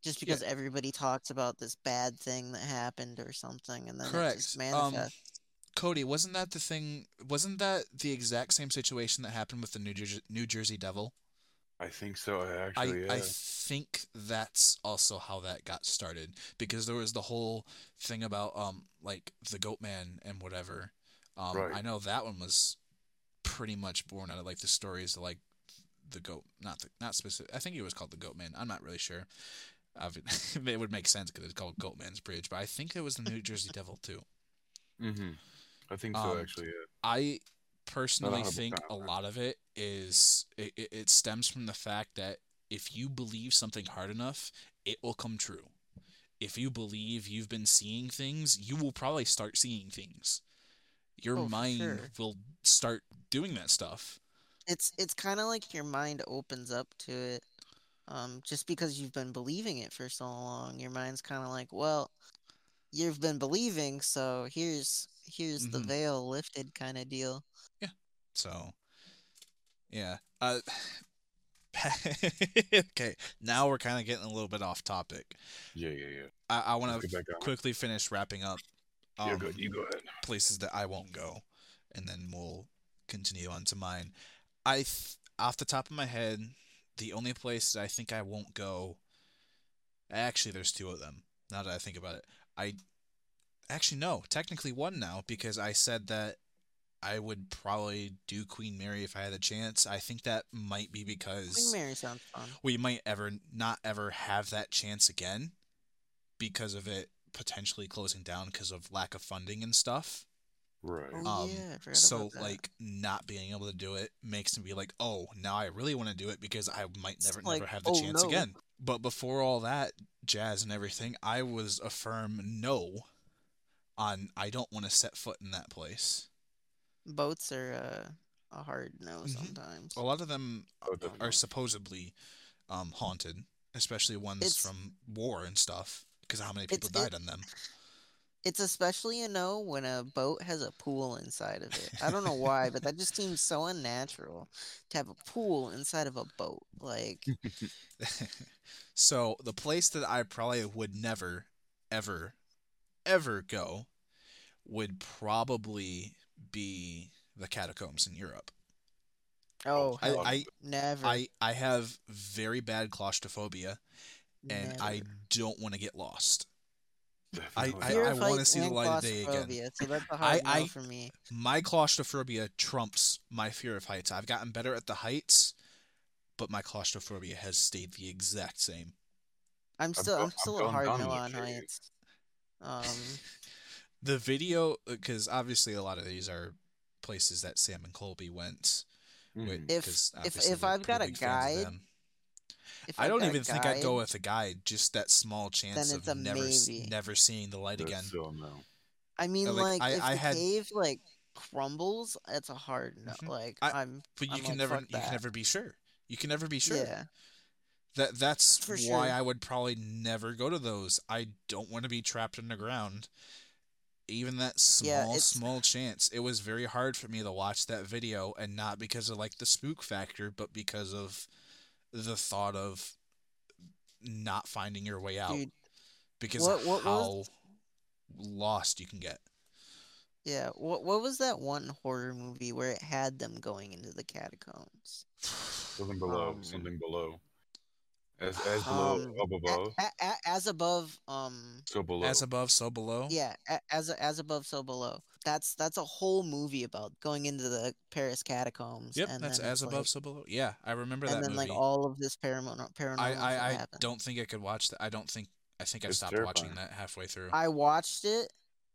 Just Mm-hmm. Yeah. because everybody talks about this bad thing that happened or something and then it just Correct. Um. Cody, wasn't that the thing? Wasn't that the exact same situation that happened with the New Jersey New Jersey Devil? I think so. I, Actually, yeah. I think that's also how that got started because there was the whole thing about um like the goat man and whatever. Um Right. I know that one was pretty much born out of like the stories of like the goat not the not specific I think it was called the goat man. I'm not really sure. Obvi- (laughs) it would make sense because it's called Goat Man's Bridge, but I think it was the New Jersey (laughs) Devil too. hmm I think so. Um, actually, yeah. I personally think a lot of it is it, it, it stems from the fact that if you believe something hard enough, it will come true. If you believe you've been seeing things, you will probably start seeing things. Your Oh, mind sure. will start doing that stuff. It's it's kind of like your mind opens up to it. Um, just because you've been believing it for so long, your mind's kind of like, well, you've been believing, so here's here's the Mhm. veil lifted kind of deal. Yeah so, yeah. Uh, (laughs) okay, now we're kind of getting a little bit off topic. Yeah, yeah, yeah. I, I want to get back on. it. quickly finish wrapping up. yeah, um, good. You go ahead. places that I won't go, and then we'll continue on to mine. I, th- off the top of my head, the only place that I think I won't go. Actually, there's two of them. Now that I think about it, I actually no, technically one now because I said that I would probably do Queen Mary if I had a chance. I think that might be because Queen Mary sounds fun. we might ever not ever have that chance again because of it potentially closing down because of lack of funding and stuff. Right. Oh Um, yeah, I so like not being able to do it makes me be like, oh, now I really want to do it because I might never like, never have the oh, chance no. again. But before all that jazz and everything, I was a firm no on I don't want to set foot in that place. boats are uh, a hard no Mhm. sometimes. A lot of them Oh, definitely. are supposedly um, haunted, especially ones It's- from war and stuff, because how many people It's- it- died on them. It's especially a no when a boat has a pool inside of it. I don't know why, but that just seems so unnatural to have a pool inside of a boat. Like, (laughs) so the place that I probably would never, ever, ever go would probably be the catacombs in Europe. oh, I, I, never. I, I have very bad claustrophobia, and I don't want to get lost. I- Definitely. I- Fear I of wanna heights see the and light of day again. claustrophobia, So that's a I- hard I- no for me. My claustrophobia trumps my fear of heights. I've gotten better at the heights, but my claustrophobia has stayed the exact same. I'm still, I'm I'm still a going hard down no on heights. Um, (laughs) The video, because obviously a lot of these are places that Sam and Colby went. Mhm. with- If- if- if I've got a big guide, them. If I I've don't got a even think I'd go with a guide. Just that small chance Then of a never, maybe. never seeing the light That's again. still no. I mean, like, like, I- if I the had- cave like crumbles, it's a hard no. Mhm. Like, I- I, am But you I'm can like, never, fuck you can never be sure. You can never be sure. Yeah, That that's For why sure. I would probably never go to those. I don't want to be trapped in the ground. Even that small, Yeah, small chance. It was very hard for me to watch that video, and not because of like the spook factor, but because of the thought of not finding your way out. dude. because what- of what how was- lost you can get. Yeah. What What was that one horror movie where it had them going into the catacombs? (sighs) Something below. Um, something below. As as below, Um, up above. a- a- as above, um, So below. As above, so below. yeah, a- as as above, so below. That's that's a whole movie about going into the Paris catacombs. Yep, and that's as above, like- so below. Yeah, I remember that. and then movie. like all of this paranormal paranormal I, I, I don't think I could watch that. I don't think. I think I It's stopped watching that halfway through. I watched it,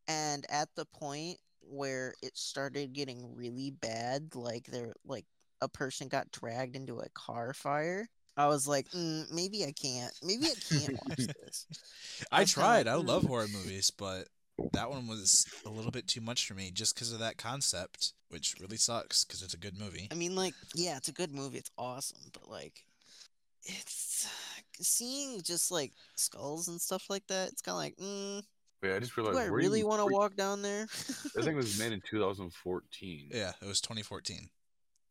and at the point where it started getting really bad, like there, like a person got dragged into a car fire. I was like, mm, maybe I can't. Maybe I can't watch (laughs) this. I was kinda tried. like, I love "Mm." horror movies, but that one was a little bit too much for me just because of that concept, which really sucks because it's a good movie. I mean, like, yeah, it's a good movie. It's awesome, but like, it's seeing just like skulls and stuff like that. It's kind of like, mm, Wait, I just realized. do. I really want to were- walk down there? I think it was made in (laughs) 2014. Yeah, it was 2014.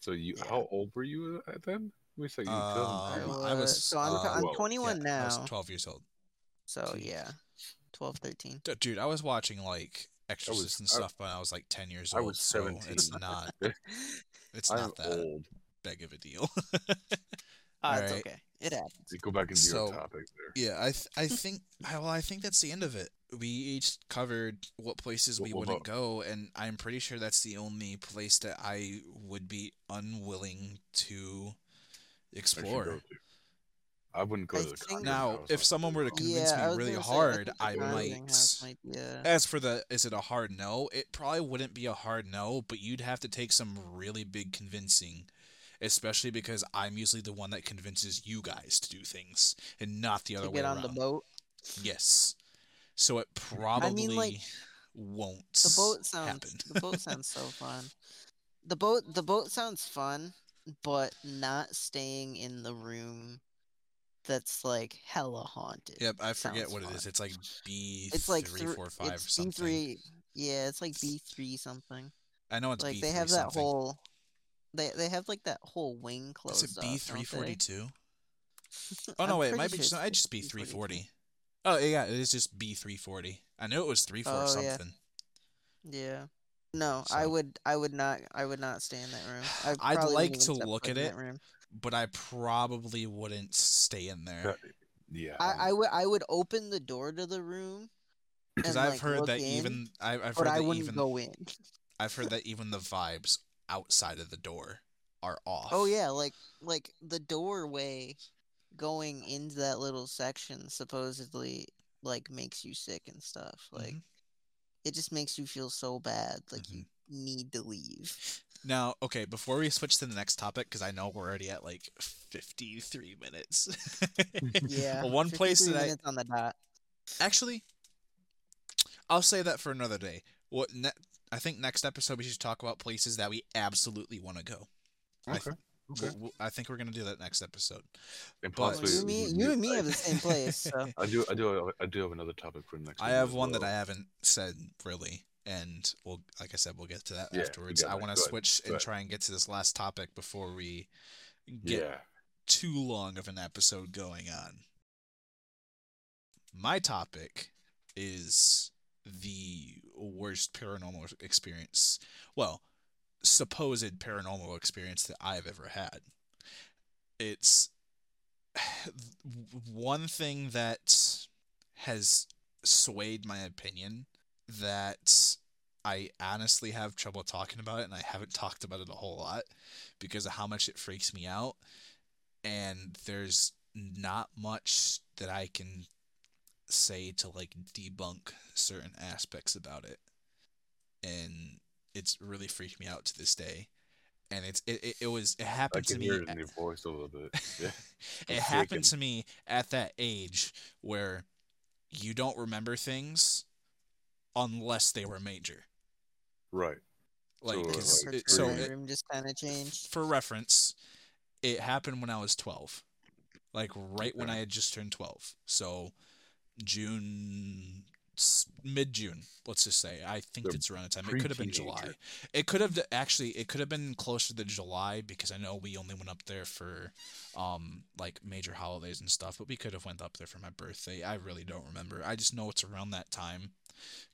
So you, Yeah. how old were you at then? Let me say you. Um, I was, so I'm, uh, I'm 21 yeah, I was now. 12 years old. So Jeez. yeah, 12, 13. Dude, I was watching like Exorcist and I- stuff when I was like 10 years I old. was so (laughs) (laughs) it's not. It's I'm not that old. big of a deal. (laughs) Ah, it's Alright. okay. It happens. You go back into So- your topic there. Yeah, I th- I think I- well I think that's the end of it. We each covered what places we Well, well, wouldn't go, and I'm pretty sure that's the only place that I would be unwilling to I should explore. Go to. I wouldn't go I to the think- Conjuring Now, if someone were to convince yeah, me was really gonna say, hard, think I the might. House might be a- As for the is it a hard no? It probably wouldn't be a hard no, but you'd have to take some really big convincing, especially because I'm usually the one that convinces you guys to do things and not the other to way get on around. the boat. Yes. So it probably like, won't The boat sounds happen. the boat sounds so fun. The boat the boat sounds fun, but not staying in the room that's like hella haunted. yep, I forget what it is. fun. It's like B It's like three, thr- four, five, it's something. B three. Yeah, it's like B three something. I know it's like B they three have that something. whole. They they have like that whole wing closed Is it B three forty two? (laughs) Oh no, wait, it might be just, it's I just B three forty. Oh yeah, it is just B three forty. I knew it was three four Oh, yeah. something. Yeah. yeah. No, I would I would not I would not stay in that room. I I'd probably like to look at it. That room. But I probably wouldn't stay in there. Yeah. I, I would I would open the door to the room Because I've like, heard that in, even I, I've heard I that even go in. I've heard that even the vibes outside of the door are off. Oh yeah, like like the doorway going into that little section supposedly like makes you sick and stuff. Like Mhm. it just makes you feel so bad, like Mm-hmm. you need to leave. Now, okay, before we switch to the next topic, because I know we're already at like 53 minutes. (laughs) Yeah. One place 53 that I on the dot. actually, I'll say that for another day. What ne- I think next episode we should talk about places that we absolutely want to go. I Okay. th- Okay. We'll- we'll- I think we're gonna do that next episode. And But- you, and me, you and me have the same place, so (laughs) I do. I do. I do have another topic for next. I have as one that I haven't said really, and we'll, like I said, we'll get to that Yeah, afterwards. I want to switch and try and get to this last topic before we get Yeah. too long of an episode going on. My topic is the worst paranormal experience. Well, supposed paranormal experience that I've ever had. It's (sighs) one thing that has swayed my opinion that I honestly have trouble talking about it and I haven't talked about it a whole lot because of how much it freaks me out and there's not much that I can say to like debunk certain aspects about it and it's really freaked me out to this day and it's it, it, it was it happened to can me hear it in your voice a little bit. (laughs) Yeah. it happened to me at that age where you don't remember things unless they were major Right. like So, 'cause like, it- so it- just kind of changed. for reference, it happened when I was 12. Like right when I had just turned 12. So June mid June, let's just say. I think it's around the time. It could have been July. It could have actually it could have been closer to July because I know we only went up there for um like major holidays and stuff, but we could have went up there for my birthday. I really don't remember. I just know it's around that time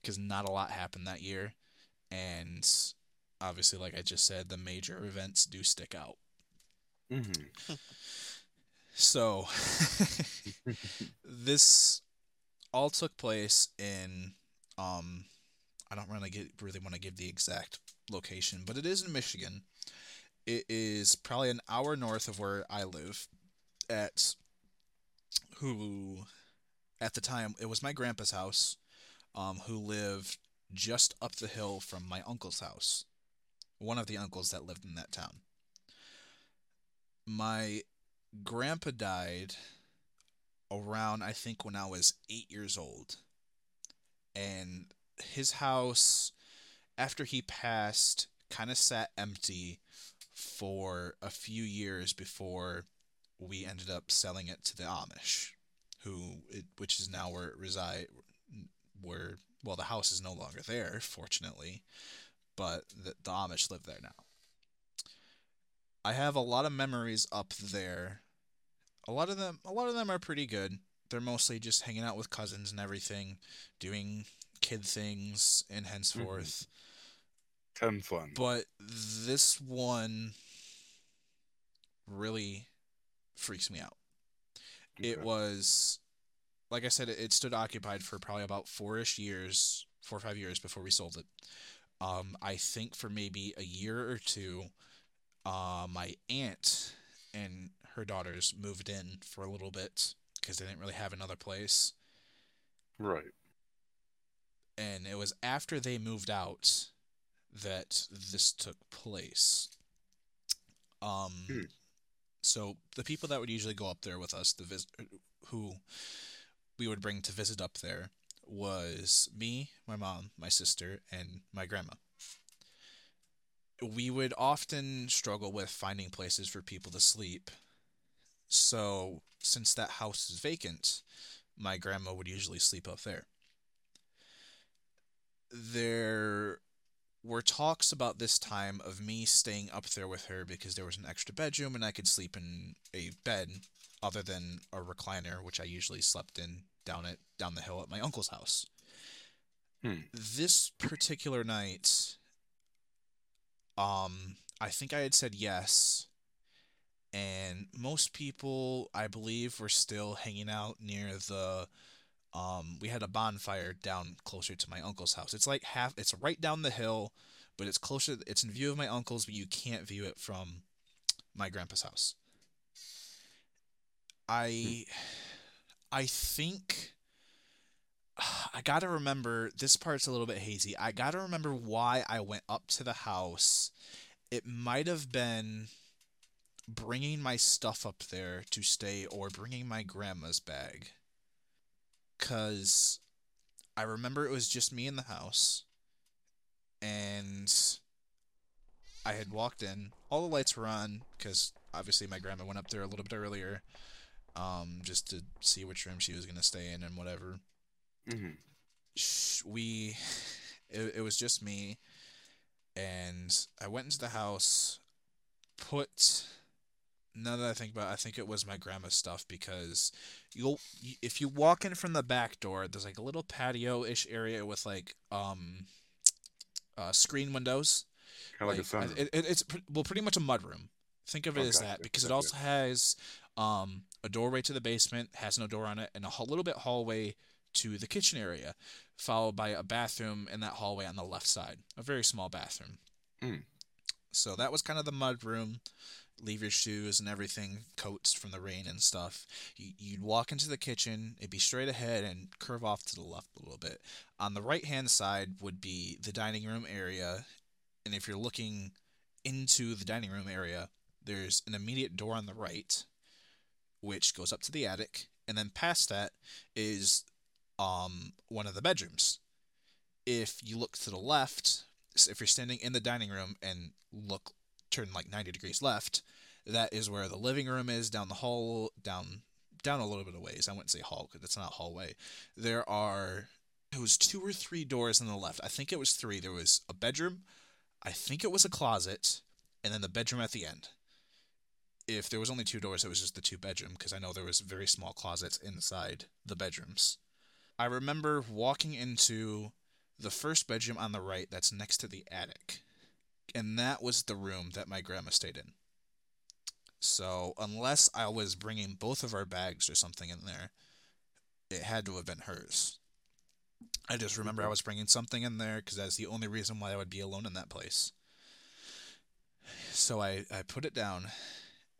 cuz not a lot happened that year and obviously like I just said the major events do stick out. Mm-hmm. So (laughs) this all took place in um I don't really get really want to give the exact location, but it is in Michigan. It is probably an hour north of where I live at who at the time it was my grandpa's house um who lived just up the hill from my uncle's house. One of the uncles that lived in that town. My grandpa died around I think when I was eight years old. And his house after he passed kind of sat empty for a few years before we ended up selling it to the Amish, who it, which is now where it reside where well the house is no longer there fortunately, but the, the Amish live there now. I have a lot of memories up there. A lot of them a lot of them are pretty good. They're mostly just hanging out with cousins and everything, doing kid things and henceforth. Ten fun. But this one really freaks me out. It was, like I said, it, it stood occupied for probably about four ish years, four or five years before we sold it. Um, I think for maybe a year or two, uh, my aunt and her daughters moved in for a little bit because they didn't really have another place. Right. and it was after they moved out that this took place. Um, Hmm. so the people that would usually go up there with us, the vis- who we would bring to visit up there, was me, my mom, my sister, and my grandma. We would often struggle with finding places for people to sleep. So, since that house is vacant, my grandma would usually sleep up there there were talks about this time of me staying up there with her because there was an extra bedroom and I could sleep in a bed other than a recliner, which I usually slept in down at down the hill at my uncle's house. Hmm. This particular night, um, I think I had said yes, and most people, I believe, were still hanging out near the um, we had a bonfire down closer to my uncle's house. It's like half, it's right down the hill, but it's closer, it's in view of my uncle's, but you can't view it from my grandpa's house. I, (sighs) I think (sighs) I gotta remember this part's a little bit hazy. I gotta remember why I went up to the house. It might have been bringing my stuff up there to stay or bringing my grandma's bag. Because I remember it was just me in the house. And I had walked in. All the lights were on because obviously my grandma went up there a little bit earlier um, just to see which room she was going to stay in and whatever. hmm We, (laughs) it, it was just me. And I went into the house, put now that I think about it, I think it was my grandma's stuff because you'll if you walk in from the back door, there's like a little patio-ish area with like um uh, screen windows. Kind of like, a Like, sun. it, it, it's well pretty much a mudroom. Think of it Oh, as that because it also has um a doorway to the basement, has no door on it, and a little bit hallway to the kitchen area, followed by a bathroom in that hallway on the left side. A very small bathroom. Mm. So that was kind of the mud room. Leave your shoes and everything, coats from the rain and stuff. You, you'd walk into the kitchen, it'd be straight ahead and curve off to the left a little bit. On the right hand side would be the dining room area. And if you're looking into the dining room area, there's an immediate door on the right, which goes up to the attic. And then past that is um, one of the bedrooms. If you look to the left, if you're standing in the dining room and look, turn like 90 degrees left, that is where the living room is down the hall, down down a little bit of ways. I wouldn't say hall because it's not hallway. There are it was two or three doors on the left. I think it was three. There was a bedroom, I think it was a closet, and then the bedroom at the end. If there was only two doors, it was just the two bedroom because I know there was very small closets inside the bedrooms. I remember walking into the first bedroom on the right that's next to the attic. And that was the room that my grandma stayed in. So, unless I was bringing both of our bags or something in there, it had to have been hers. I just remember I was bringing something in there because that's the only reason why I would be alone in that place. So I, I put it down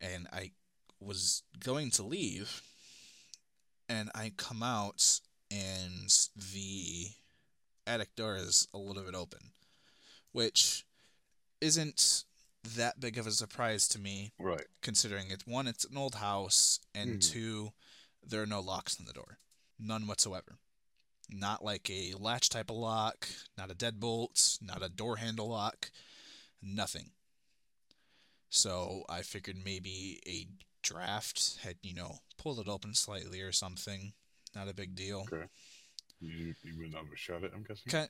and I was going to leave and I come out and the attic door is a little bit open, which isn't that big of a surprise to me Right. considering it's one, it's an old house, and Mhm. two, there are no locks on the door, none whatsoever. Not like a latch type of lock, not a deadbolt, not a door handle lock, nothing. So I figured maybe a draft had, you know, pulled it open slightly or something. Not a big deal. Okay. You you would not have shut it. I'm guessing. Kind,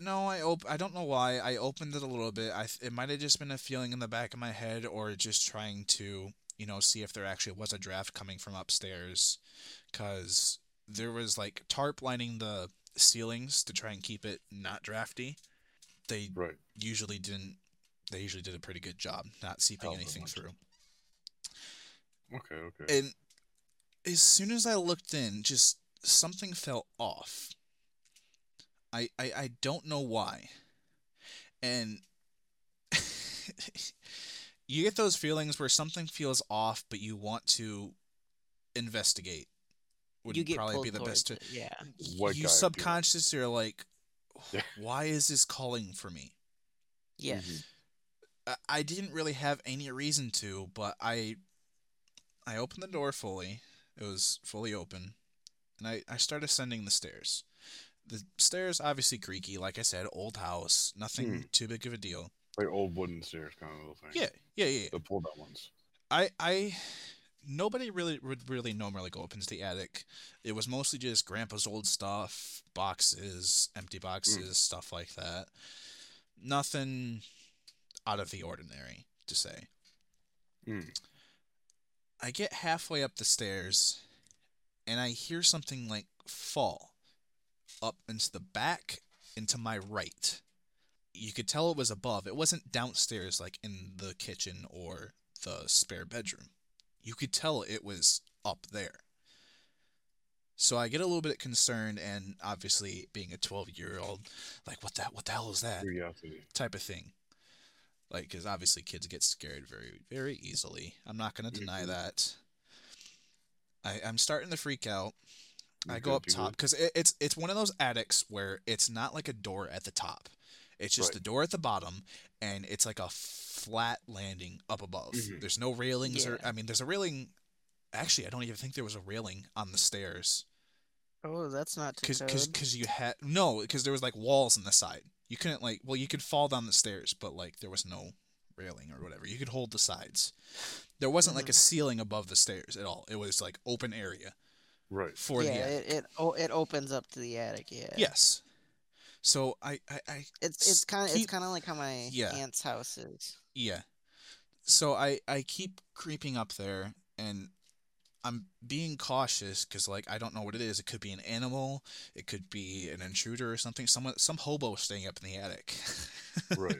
no, I op- I don't know why. I opened it a little bit. I th- it might have just been a feeling in the back of my head, or just trying to, you know, see if there actually was a draft coming from upstairs, because there was like tarp lining the ceilings to try and keep it not drafty. They Right. usually didn't. They usually did a pretty good job not seeping them anything through. Okay. Okay. And as soon as I looked in, just something felt off. I I, I don't know why. And (laughs) you get those feelings where something feels off, but you want to investigate. Would you get probably be the best. To, it, Yeah. White you guy subconsciously are like, why is this calling for me? Yeah. Mhm. I- I didn't really have any reason to, but I I opened the door fully. It was fully open. And I, I started ascending the stairs. The stairs obviously creaky, like I said, old house, nothing Hmm. too big of a deal. Like old wooden stairs, kind of little thing. Yeah, yeah, yeah. yeah. The pull down ones. I I nobody really would really normally go up into the attic. It was mostly just grandpa's old stuff, boxes, empty boxes, stuff like that. Nothing out of the ordinary to say. Mm. I get halfway up the stairs and I hear something like fall up into the back into my right. You could tell it was above. It wasn't downstairs like in the kitchen or the spare bedroom. You could tell it was up there. So I get a little bit concerned and obviously being a 12-year-old like what that what the hell is that? Curiosity. type of thing. Like, because obviously kids get scared very, very easily. I'm not going to deny Mhm. that. I, I'm starting to freak out. I go up top because it, it's it's one of those attics where it's not like a door at the top. It's just Right. a door at the bottom, and it's like a flat landing up above. Mhm. There's no railings or I mean, there's a railing. Actually, I don't even think there was a railing on the stairs Oh, that's not to because because you had no because there was like walls on the side. You couldn't like well you could fall down the stairs, but like there was no railing or whatever. You could hold the sides. There wasn't like a ceiling above the stairs at all. It was like open area Right. for yeah, the attic. it it, oh, it opens up to the attic. Yeah. Yes. So I, I, I It's it's kind of it's kind of like how my Yeah. aunt's house is. yeah. So I I keep creeping up there and I'm being cautious because like I don't know what it is. It could be an animal. It could be an intruder or something. Someone some hobo staying up in the attic. (laughs) Right.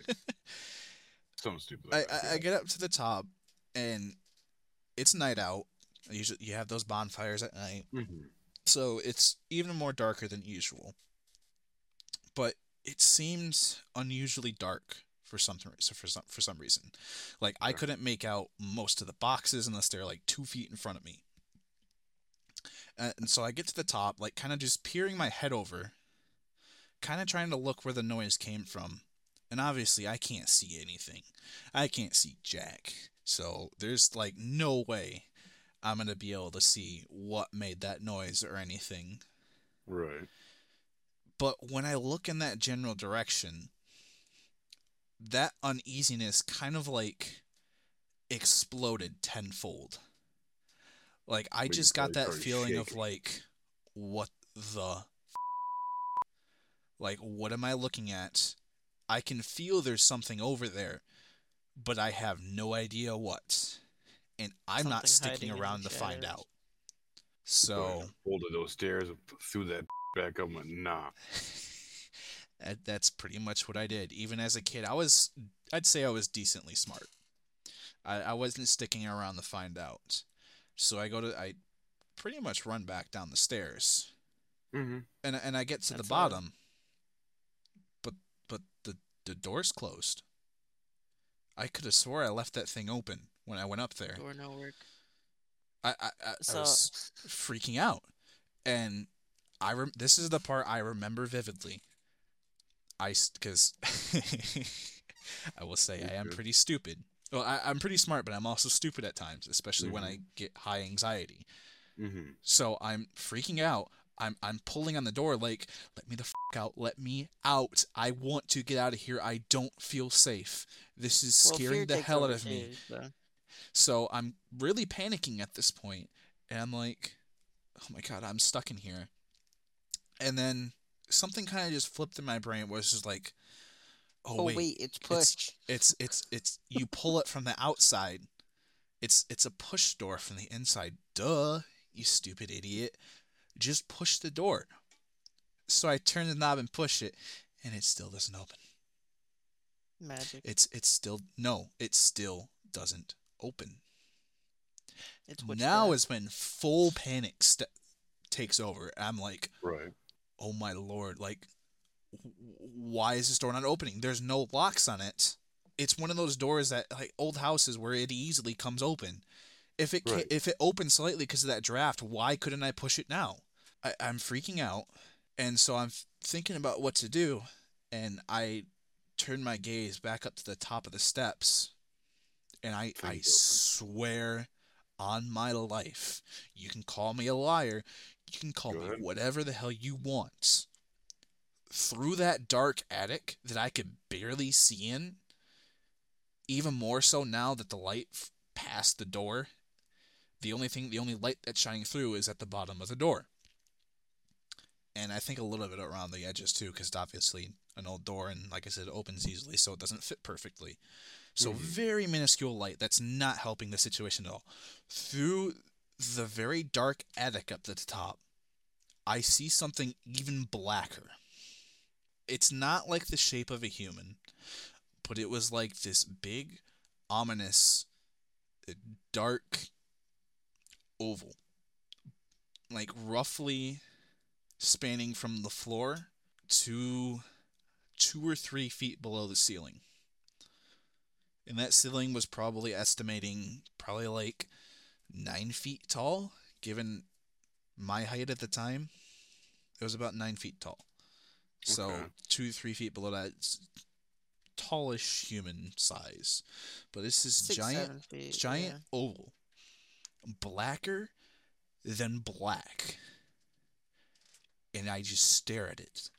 Something stupid. I, Like that, I, I get up to the top and it's night out. Usually you have those bonfires at night. Mhm. so it's even more darker than usual. But it seems unusually dark for something for some for some reason. Like I couldn't make out most of the boxes unless they're like two feet in front of me. And so I get to the top, like kind of just peering my head over, kind of trying to look where the noise came from. And obviously, I can't see anything. I can't see Jack. So there's like no way I'm gonna be able to see what made that noise or anything. Right. But when I look in that general direction, that uneasiness kind of like exploded tenfold. Like I just got that feeling of like, what the? f-? Like, what am I looking at? I can feel there's something over there, but I have no idea what. And I'm not sticking hiding in the around to find out. So. folded those stairs and threw that (laughs) back up. and Went nah. (laughs) That- That's pretty much what I did. Even as a kid, I was, I'd say I was decently smart. I, I wasn't sticking around to find out. So I go to, I pretty much run back down the stairs. Mm-hmm. And, and I get to That's the odd. bottom. But, but the, the door's closed. I could have swore I left that thing open when I went up there. Door no work. I, I, I, I was freaking out. And I rem- this is the part I remember vividly. I because (laughs) I will say I am pretty stupid. Well, I, I'm pretty smart, but I'm also stupid at times, especially when Mhm. I get high anxiety. Mm-hmm. So I'm freaking out. I'm I'm pulling on the door like, let me the f- out, let me out. I want to get out of here. I don't feel safe. This is well, scaring the hell out of me. too, so- I'm really panicking at this point, and I'm like, "Oh my god, I'm stuck in here." And then something kind of just flipped in my brain. Was just like, "Oh, Oh wait, wait, it's it's- push. it's it's it's you (laughs) pull it from the outside. It's it's a push door from the inside. Duh, you stupid idiot! Just push the door." So I turn the knob and push it, and it still doesn't open. Magic. It's it's still no, it still doesn't open. It's now witchcraft. is when full panic st- takes over. I'm like, Right. oh my lord, like, why is this door not opening? There's no locks on it. It's one of those doors that like old houses where it easily comes open. If it ca- if it opens slightly because of that draft, why couldn't I push it now? I, I'm freaking out, and so I'm f- thinking about what to do, and I turn my gaze back up to the top of the steps, and I I open. swear on my life, you can call me a liar, you can call Go me ahead. whatever the hell you want. Through that dark attic that I could barely see in, even more so now that the light f- past the door, the only thing, the only light that's shining through is at the bottom of the door. And I think a little bit around the edges too, because obviously an old door, and like I said, it opens easily, so it doesn't fit perfectly. So Mhm. very minuscule light that's not helping the situation at all. Through the very dark attic up at the top, I see something even blacker. It's not like the shape of a human, but it was like this big, ominous, uh, dark oval. Like roughly spanning from the floor to two or three feet below the ceiling. And that ceiling was probably estimating probably like nine feet tall, given my height at the time, it was about nine feet tall. So Okay. two, three feet below that, tallish human size. But this is Six, giant, feet. giant yeah. oval, blacker than black, and I just stare at it.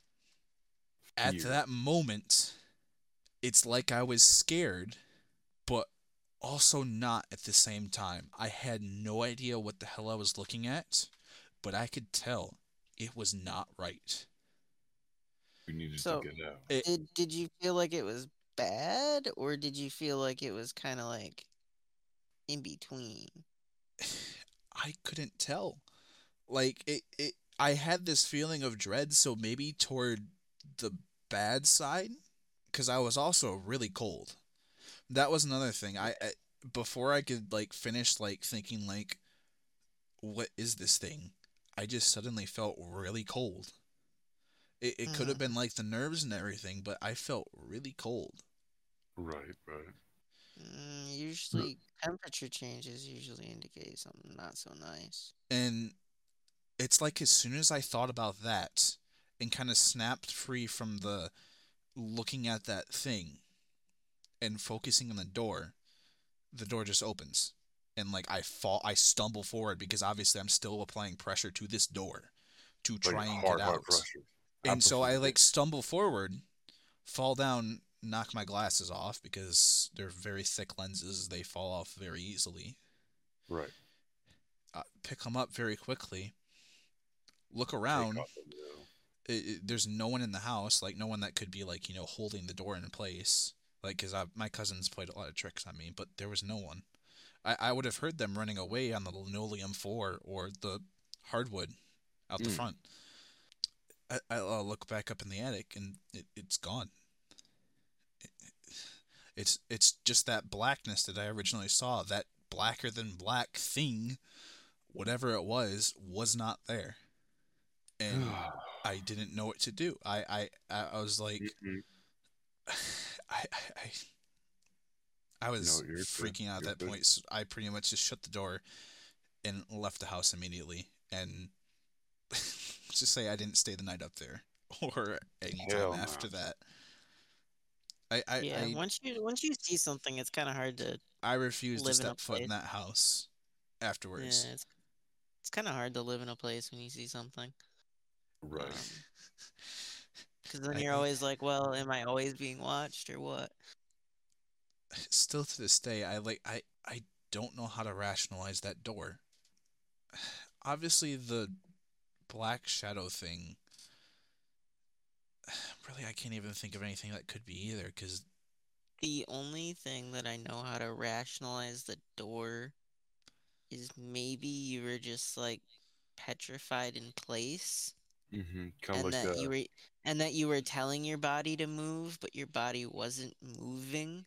At Fear. that moment, it's like I was scared, but also not at the same time. I had no idea what the hell I was looking at, but I could tell it was not right. We needed So- to get out. It, Did did you feel like it was bad, or did you feel like it was kind of like in between? (sighs) I couldn't tell. Like it, it I had this feeling of dread, so maybe toward the bad side cuz I was also really cold. That was another thing. I, I before I could like finish like thinking like what is this thing? I just suddenly felt really cold. It it could have Mhm. been like the nerves and everything, but I felt really cold. Right, right. Mm, usually, temperature changes usually indicate something not so nice. And it's like as soon as I thought about that and kind of snapped free from the looking at that thing and focusing on the door, the door just opens. And like I fall, I stumble forward because obviously I'm still applying pressure to this door to Like try and get out. And so I like stumble forward, fall down, knock my glasses off because they're very thick lenses. They fall off very easily Right. uh, pick them up very quickly. Look around. It, it- there's no one in the house, like no one that could be like you know holding the door in place. Like, cause my cousins played a lot of tricks on me, but there was no one. I, I would have heard them running away on the linoleum floor or the hardwood out the Mm. front. I, I'll look back up in the attic and it, it's gone. It- it's it's just that blackness that I originally saw. That blacker than black thing, whatever it was, was not there, and (sighs) I didn't know what to do. I I I was like, Mhm. I I I, I was No, you're good. freaking out at You're that good. point. So I pretty much just shut the door and left the house immediately. And let's (laughs) just say I didn't stay the night up there (laughs) or any time no. after that. I I yeah, I, once you once you see something, it's kind of hard to. I refuse to live in a step foot in that house afterwards. Yeah, afterwards. it's it's kind of hard to live in a place when you see something. Right. Um, (laughs) Because then I- you're I- always like, well, am I always being watched or what? Still to this day, I like I I don't know how to rationalize that door. (sighs) Obviously, the black shadow thing. (sighs) Really, I can't even think of anything that could be either. Because The only thing that I know how to rationalize the door is maybe you were just like petrified in place Mm-hmm. And like that that. you were and that you were telling your body to move, but your body wasn't moving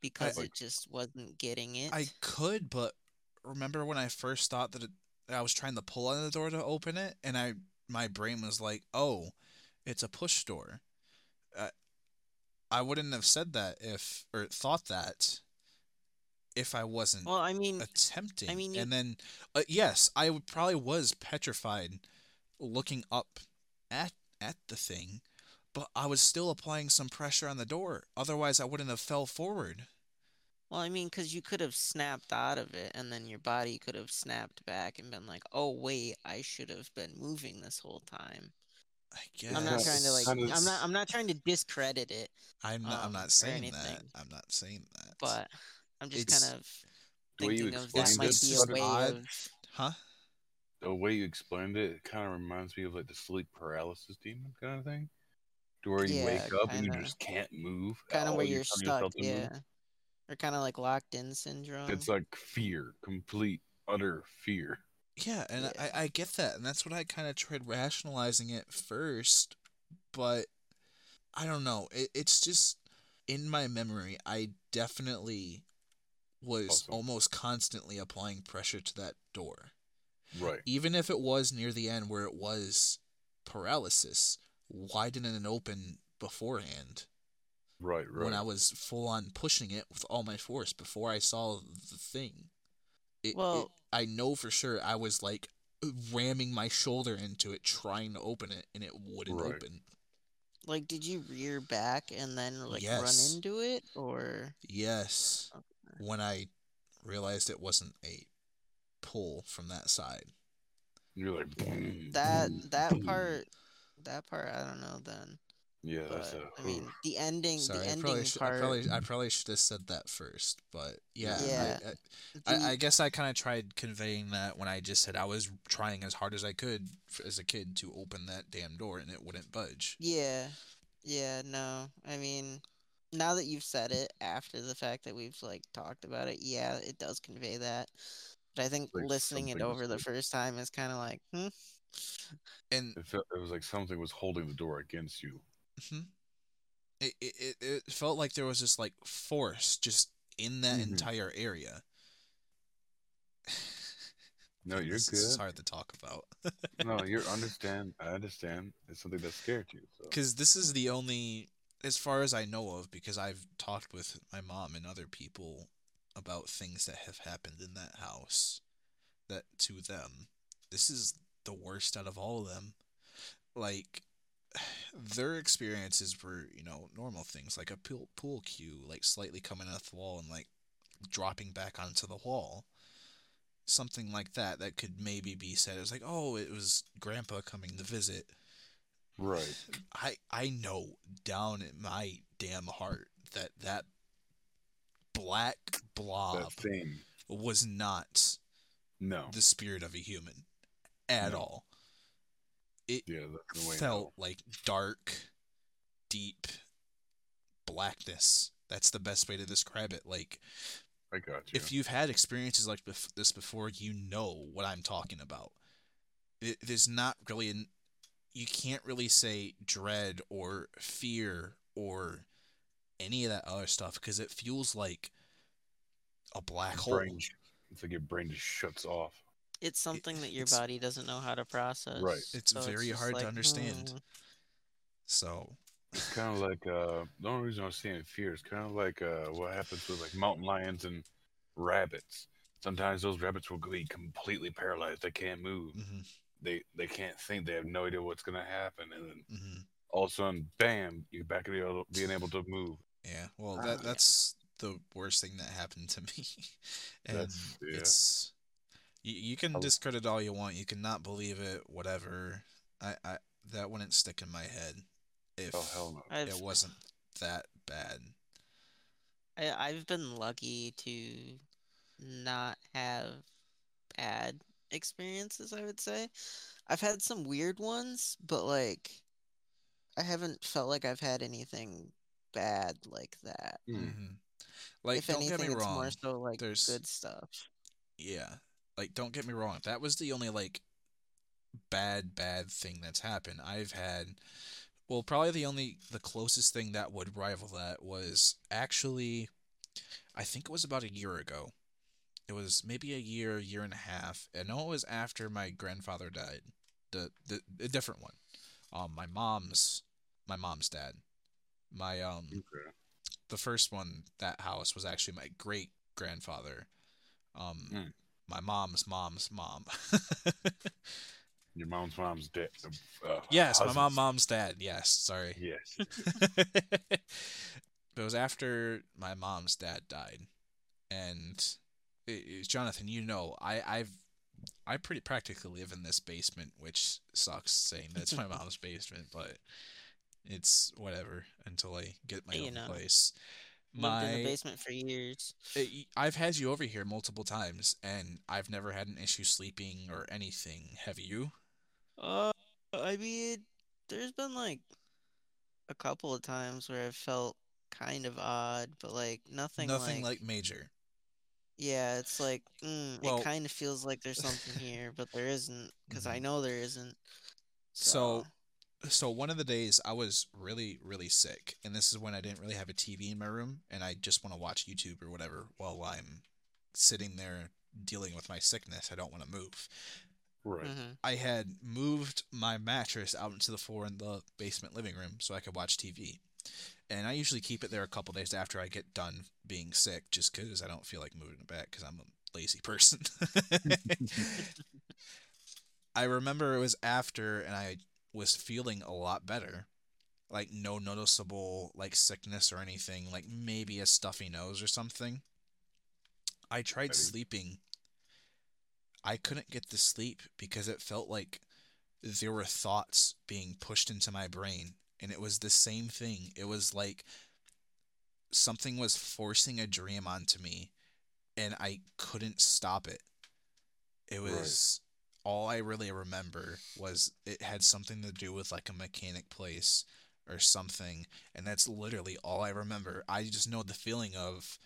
because Like- it just wasn't getting it. I could, but remember when I first thought that, it, that I was trying to pull on the door to open it, and I my brain was like, "Oh, it's a push door." Uh, I wouldn't have said that if or thought that if I wasn't well, I mean, attempting. I mean, you- and then uh, yes, I probably was petrified looking up at at the thing, but I was still applying some pressure on the door. Otherwise, I wouldn't have fell forward. well, I mean, because you could have snapped out of it, and then your body could have snapped back and been like, "Oh wait, I should have been moving this whole time." I guess I'm not trying to like, I'm not, I'm not trying to discredit it, I'm not. I'm um, not saying that. I'm not saying that. but I'm just It's- kind of The way you thinking of that might be a way odd. of. huh? The way you explained it, it kind of reminds me of like the sleep paralysis demon kind of thing, to where you Yeah, wake up and you just can't move. kind of where you you're stuck, yourself to move. yeah, or kind of like locked in syndrome. It's like fear, complete, utter fear. Yeah, and Yeah. I, I get that, and that's what I kind of tried rationalizing it first, but I don't know. It, it's just in my memory, I definitely was Awesome. almost constantly applying pressure to that door. Right. Even if it was near the end where it was paralysis, why didn't it open beforehand Right. Right. when I was full on pushing it with all my force before I saw the thing? It, it- Well- I know for sure I was like ramming my shoulder into it, trying to open it, and it wouldn't Right. open. Like, did you rear back and then like Yes. run into it, or Yes. Okay. When I realized it wasn't a pull from that side. You're like boom, mm, that boom, that boom. (laughs) part? That part, I don't know. Then, Yeah, that's but a. I mean, the ending, Sorry, the I ending probably, should, I part. probably I probably should have said that first, but yeah, I- Yeah. I, the- I, I guess I kind of tried conveying that when I just said I was trying as hard as I could f- as a kid to open that damn door and it wouldn't budge. Yeah. Yeah, no. I mean, now that you've said it after the fact that we've like talked about it, yeah, it does convey that. But I think Like listening it over the like- first time is kind of like, hmm. And (laughs) It, felt, it was like something was holding the door against you. mhm. it, it it felt like there was this like force just in that Mhm. entire area. (sighs) No, you're this, This is hard to talk about. no, (laughs) you understand. I understand. It's something that scared you. So. Because this is the only, as far as I know of, because I've talked with my mom and other people about things that have happened in that house, that to them, this is the worst out of all of them. Like, (sighs) their experiences were, you know, normal things, like a pool, pool cue, like slightly coming off the wall and like dropping back onto the wall. Something like that, that could maybe be said. It was like, oh, it was grandpa coming to visit. Right. (sighs) I I know down in my damn heart that that black blob was not No. the spirit of a human at No. all. It Yeah, that's the way. felt like dark, deep blackness. That's the best way to describe it. Like I got you. if you've had experiences like bef- this before, you know what I'm talking about. It, there's not really an you can't really say dread or fear or any of that other stuff because it feels like a black hole. brain, it's like your brain just shuts off. It's something that your body doesn't know how to process. Right. It's so very just hard to understand. hmm. So It's kind of like uh, the only reason I'm saying fear is kind of like uh, what happens with like mountain lions and rabbits. Sometimes those rabbits will be completely paralyzed; they can't move. mhm, They they can't think. They have no idea what's gonna happen, and then mhm. all of a sudden, bam! You're back to the other- being able to move. yeah. Well, Oh, that that's the worst thing that happened to (laughs) me, and That's- yeah. it's you, you can I was- discredit all you want. You can not believe it, whatever. I, I that wouldn't stick in my head if Oh hell no! I've it wasn't that bad. I, I've been lucky to not have bad experiences, I would say. I've had some weird ones, but like I haven't felt like I've had anything bad like that. Mm. Like, if don't anything, get me it's wrong. more so like there's- good stuff. Yeah. Like, don't get me wrong. That was the only, like, bad, bad thing that's happened. I've had, well, probably the only, the closest thing that would rival that was actually, I think it was about a year ago. It was maybe a year, year and a half. I know it was after my grandfather died. The, the, a different one. Um, my mom's, my mom's dad. My, um, Okay. The first one, that house was actually my great grandfather. Um, Mm. my mom's mom's mom. (laughs) Your mom's mom's dead. Uh, yes, my mom, mom's dad. Yes, sorry. Yes. (laughs) (laughs) it was after my mom's dad died, and it, it- Jonathan, you know, I I've I pretty practically live in this basement, which sucks saying that it's my mom's basement, but it's whatever until I get my You own know. place. Lived in the My basement for years. Uh, I've had you over here multiple times, and I've never had an issue sleeping or anything. Have you? Uh, I mean, there's been like a couple of times where I've felt kind of odd, but like nothing, Nothing like, like major. yeah, it's like mm, Well- it kind of feels like there's something (laughs) here, but there isn't because I Mhm. know there isn't. So, so one of the days I was really, really sick, and this is when I didn't really have a TV in my room, and I just want to watch YouTube or whatever while I'm sitting there dealing with my sickness. I don't want to move. Right. Mhm. I had moved my mattress out into the floor in the basement living room so I could watch TV. And I usually keep it there a couple days after I get done being sick, just because I don't feel like moving it back because I'm a lazy person. (laughs) (laughs) I remember it was after, and I was feeling a lot better. Like no noticeable like sickness or anything. Like maybe a stuffy nose or something. I tried sleeping. I couldn't get to sleep because it felt like there were thoughts being pushed into my brain, and it was the same thing. It was like something was forcing a dream onto me, and I couldn't stop it. It was all I really remember was it had something to do with like a mechanic place or something, and that's literally all I remember. I just know the feeling of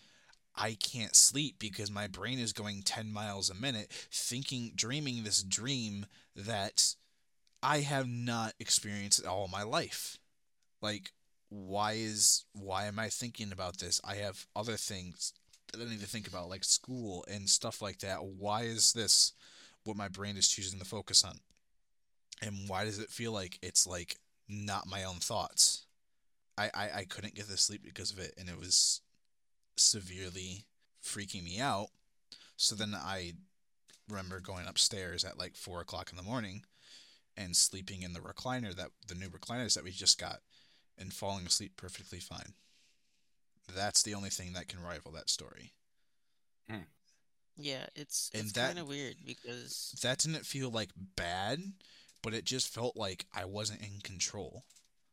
I can't sleep because my brain is going 10 miles a minute thinking dreaming this dream that I have not experienced all my life. Like why is why am I thinking about this? I have other things that I need to think about like school and stuff like that. Why is this what my brain is choosing to focus on? And why does it feel like it's like not my own thoughts? I, I, I couldn't get to sleep because of it and it was severely freaking me out. So then I remember going upstairs at like four o'clock in the morning and sleeping in the recliner that the new recliners that we just got and falling asleep perfectly fine. That's the only thing that can rival that story. Hmm. Yeah, it's And it's that- kind of weird because That didn't feel like bad, but it just felt like I wasn't in control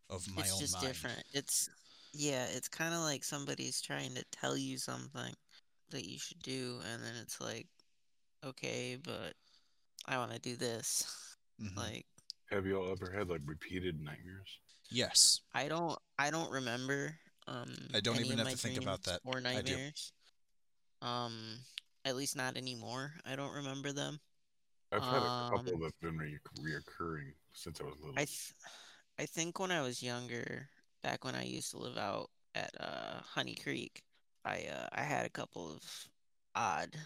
of my it's own just mind. different. It's yeah, it's kind of like somebody's trying to tell you something that you should do, and then it's like, okay, but I want to do this. (laughs) Mhm. Like, Have you all ever had like repeated nightmares? yes. I don't, I don't remember. Um, I don't any even have to think about that. or I do. nightmares. Um, at least not anymore. I don't remember them. I've had a couple Um, that've been re- reoccurring since I was little. I, th- I think when I was younger, back when I used to live out at uh, Honey Creek, I uh, I had a couple of odd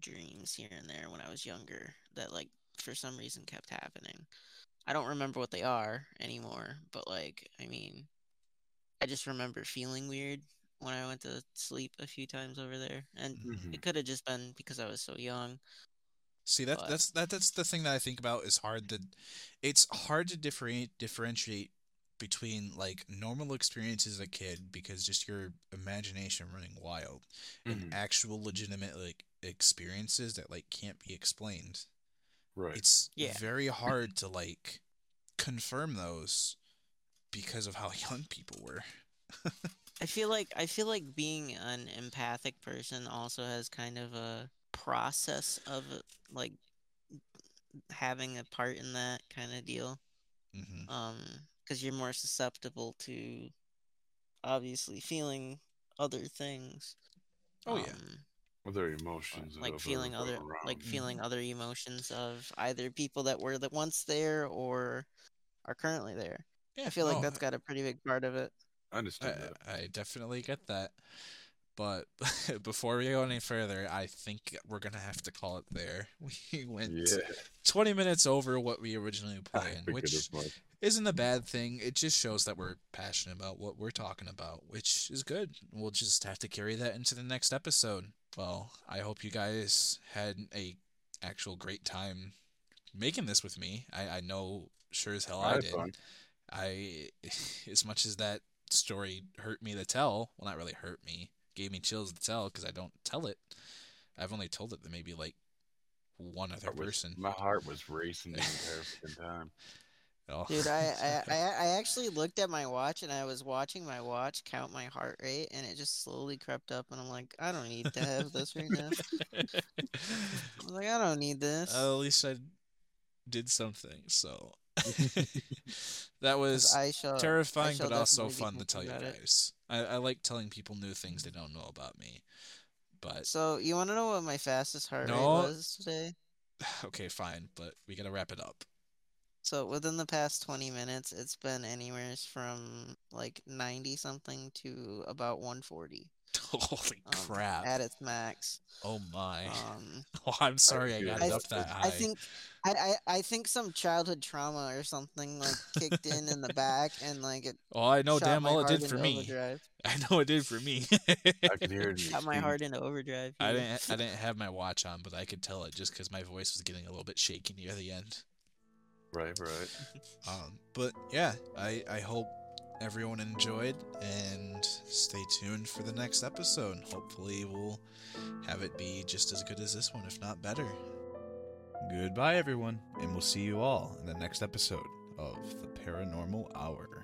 dreams here and there when I was younger that like for some reason kept happening. I don't remember what they are anymore, but like I mean, I just remember feeling weird when I went to sleep a few times over there, and Mhm. it could have just been because I was so young. See that But- that's that that's the thing that I think about is hard that it's hard to differentiate differentiate between like normal experiences as a kid because just your imagination running wild and Mhm. actual legitimate like experiences that like can't be explained. Right. It's Yeah. very (laughs) hard to like confirm those because of how (laughs) young people were. (laughs) I feel like I feel like being an empathic person also has kind of a process of like having a part in that kind of deal. hmm Um, because you're more susceptible to obviously feeling other things. Oh, yeah. um, Other emotions. like feeling other other like feeling other emotions of either people that were that once there or are currently there. Yeah, I feel like that's got a pretty big part of it. I understand that. I, I definitely get that. But (laughs) before we go any further, I think we're gonna have to call it there. (laughs) We went Yeah. 20 minutes over what we originally planned, which isn't a bad thing. It just shows that we're passionate about what we're talking about, which is good. We'll just have to carry that into the next episode. Well, I hope you guys had a actual great time making this with me. I, I know sure as hell I, I did. fun. I (laughs) as much as that story hurt me to tell, well not really hurt me, gave me chills to tell because I don't tell it. I've only told it to maybe like one other was- person. my heart was racing the entire time. (laughs) Oh. Dude, I, I, (laughs) I, I actually looked at my watch and I was watching my watch count my heart rate and it just slowly crept up and I'm like, I don't need to have this right now. (laughs) I was like, I don't need this. at least I did something. So (laughs) that was shall, terrifying, but also fun to tell you thinking about it. guys. I, I like telling people new things they don't know about me. But So you want to know what my fastest heart rate was today? (sighs) okay, fine. But we gotta wrap it up. So within the past 20 minutes, it's been anywhere from like 90 something to about 140 (laughs) Holy um, crap! at its max. Oh my! Um, (laughs) oh, I'm sorry I got I, it up that high. I think I, I I think some childhood trauma or something like kicked in in the back and like it Oh, I know damn my well it heart did for into me. overdrive. (laughs) I know it did for me. I could hear it. in your Shot my speech. heart into overdrive. I didn't. I didn't have my watch on, but I could tell it just because my voice was getting a little bit shaky near the end. Right, right. Um, but yeah, I, I hope everyone enjoyed and stay tuned for the next episode. Hopefully, we'll have it be just as good as this one, if not better. Goodbye, everyone, and we'll see you all in the next episode of the Paranormal Hour.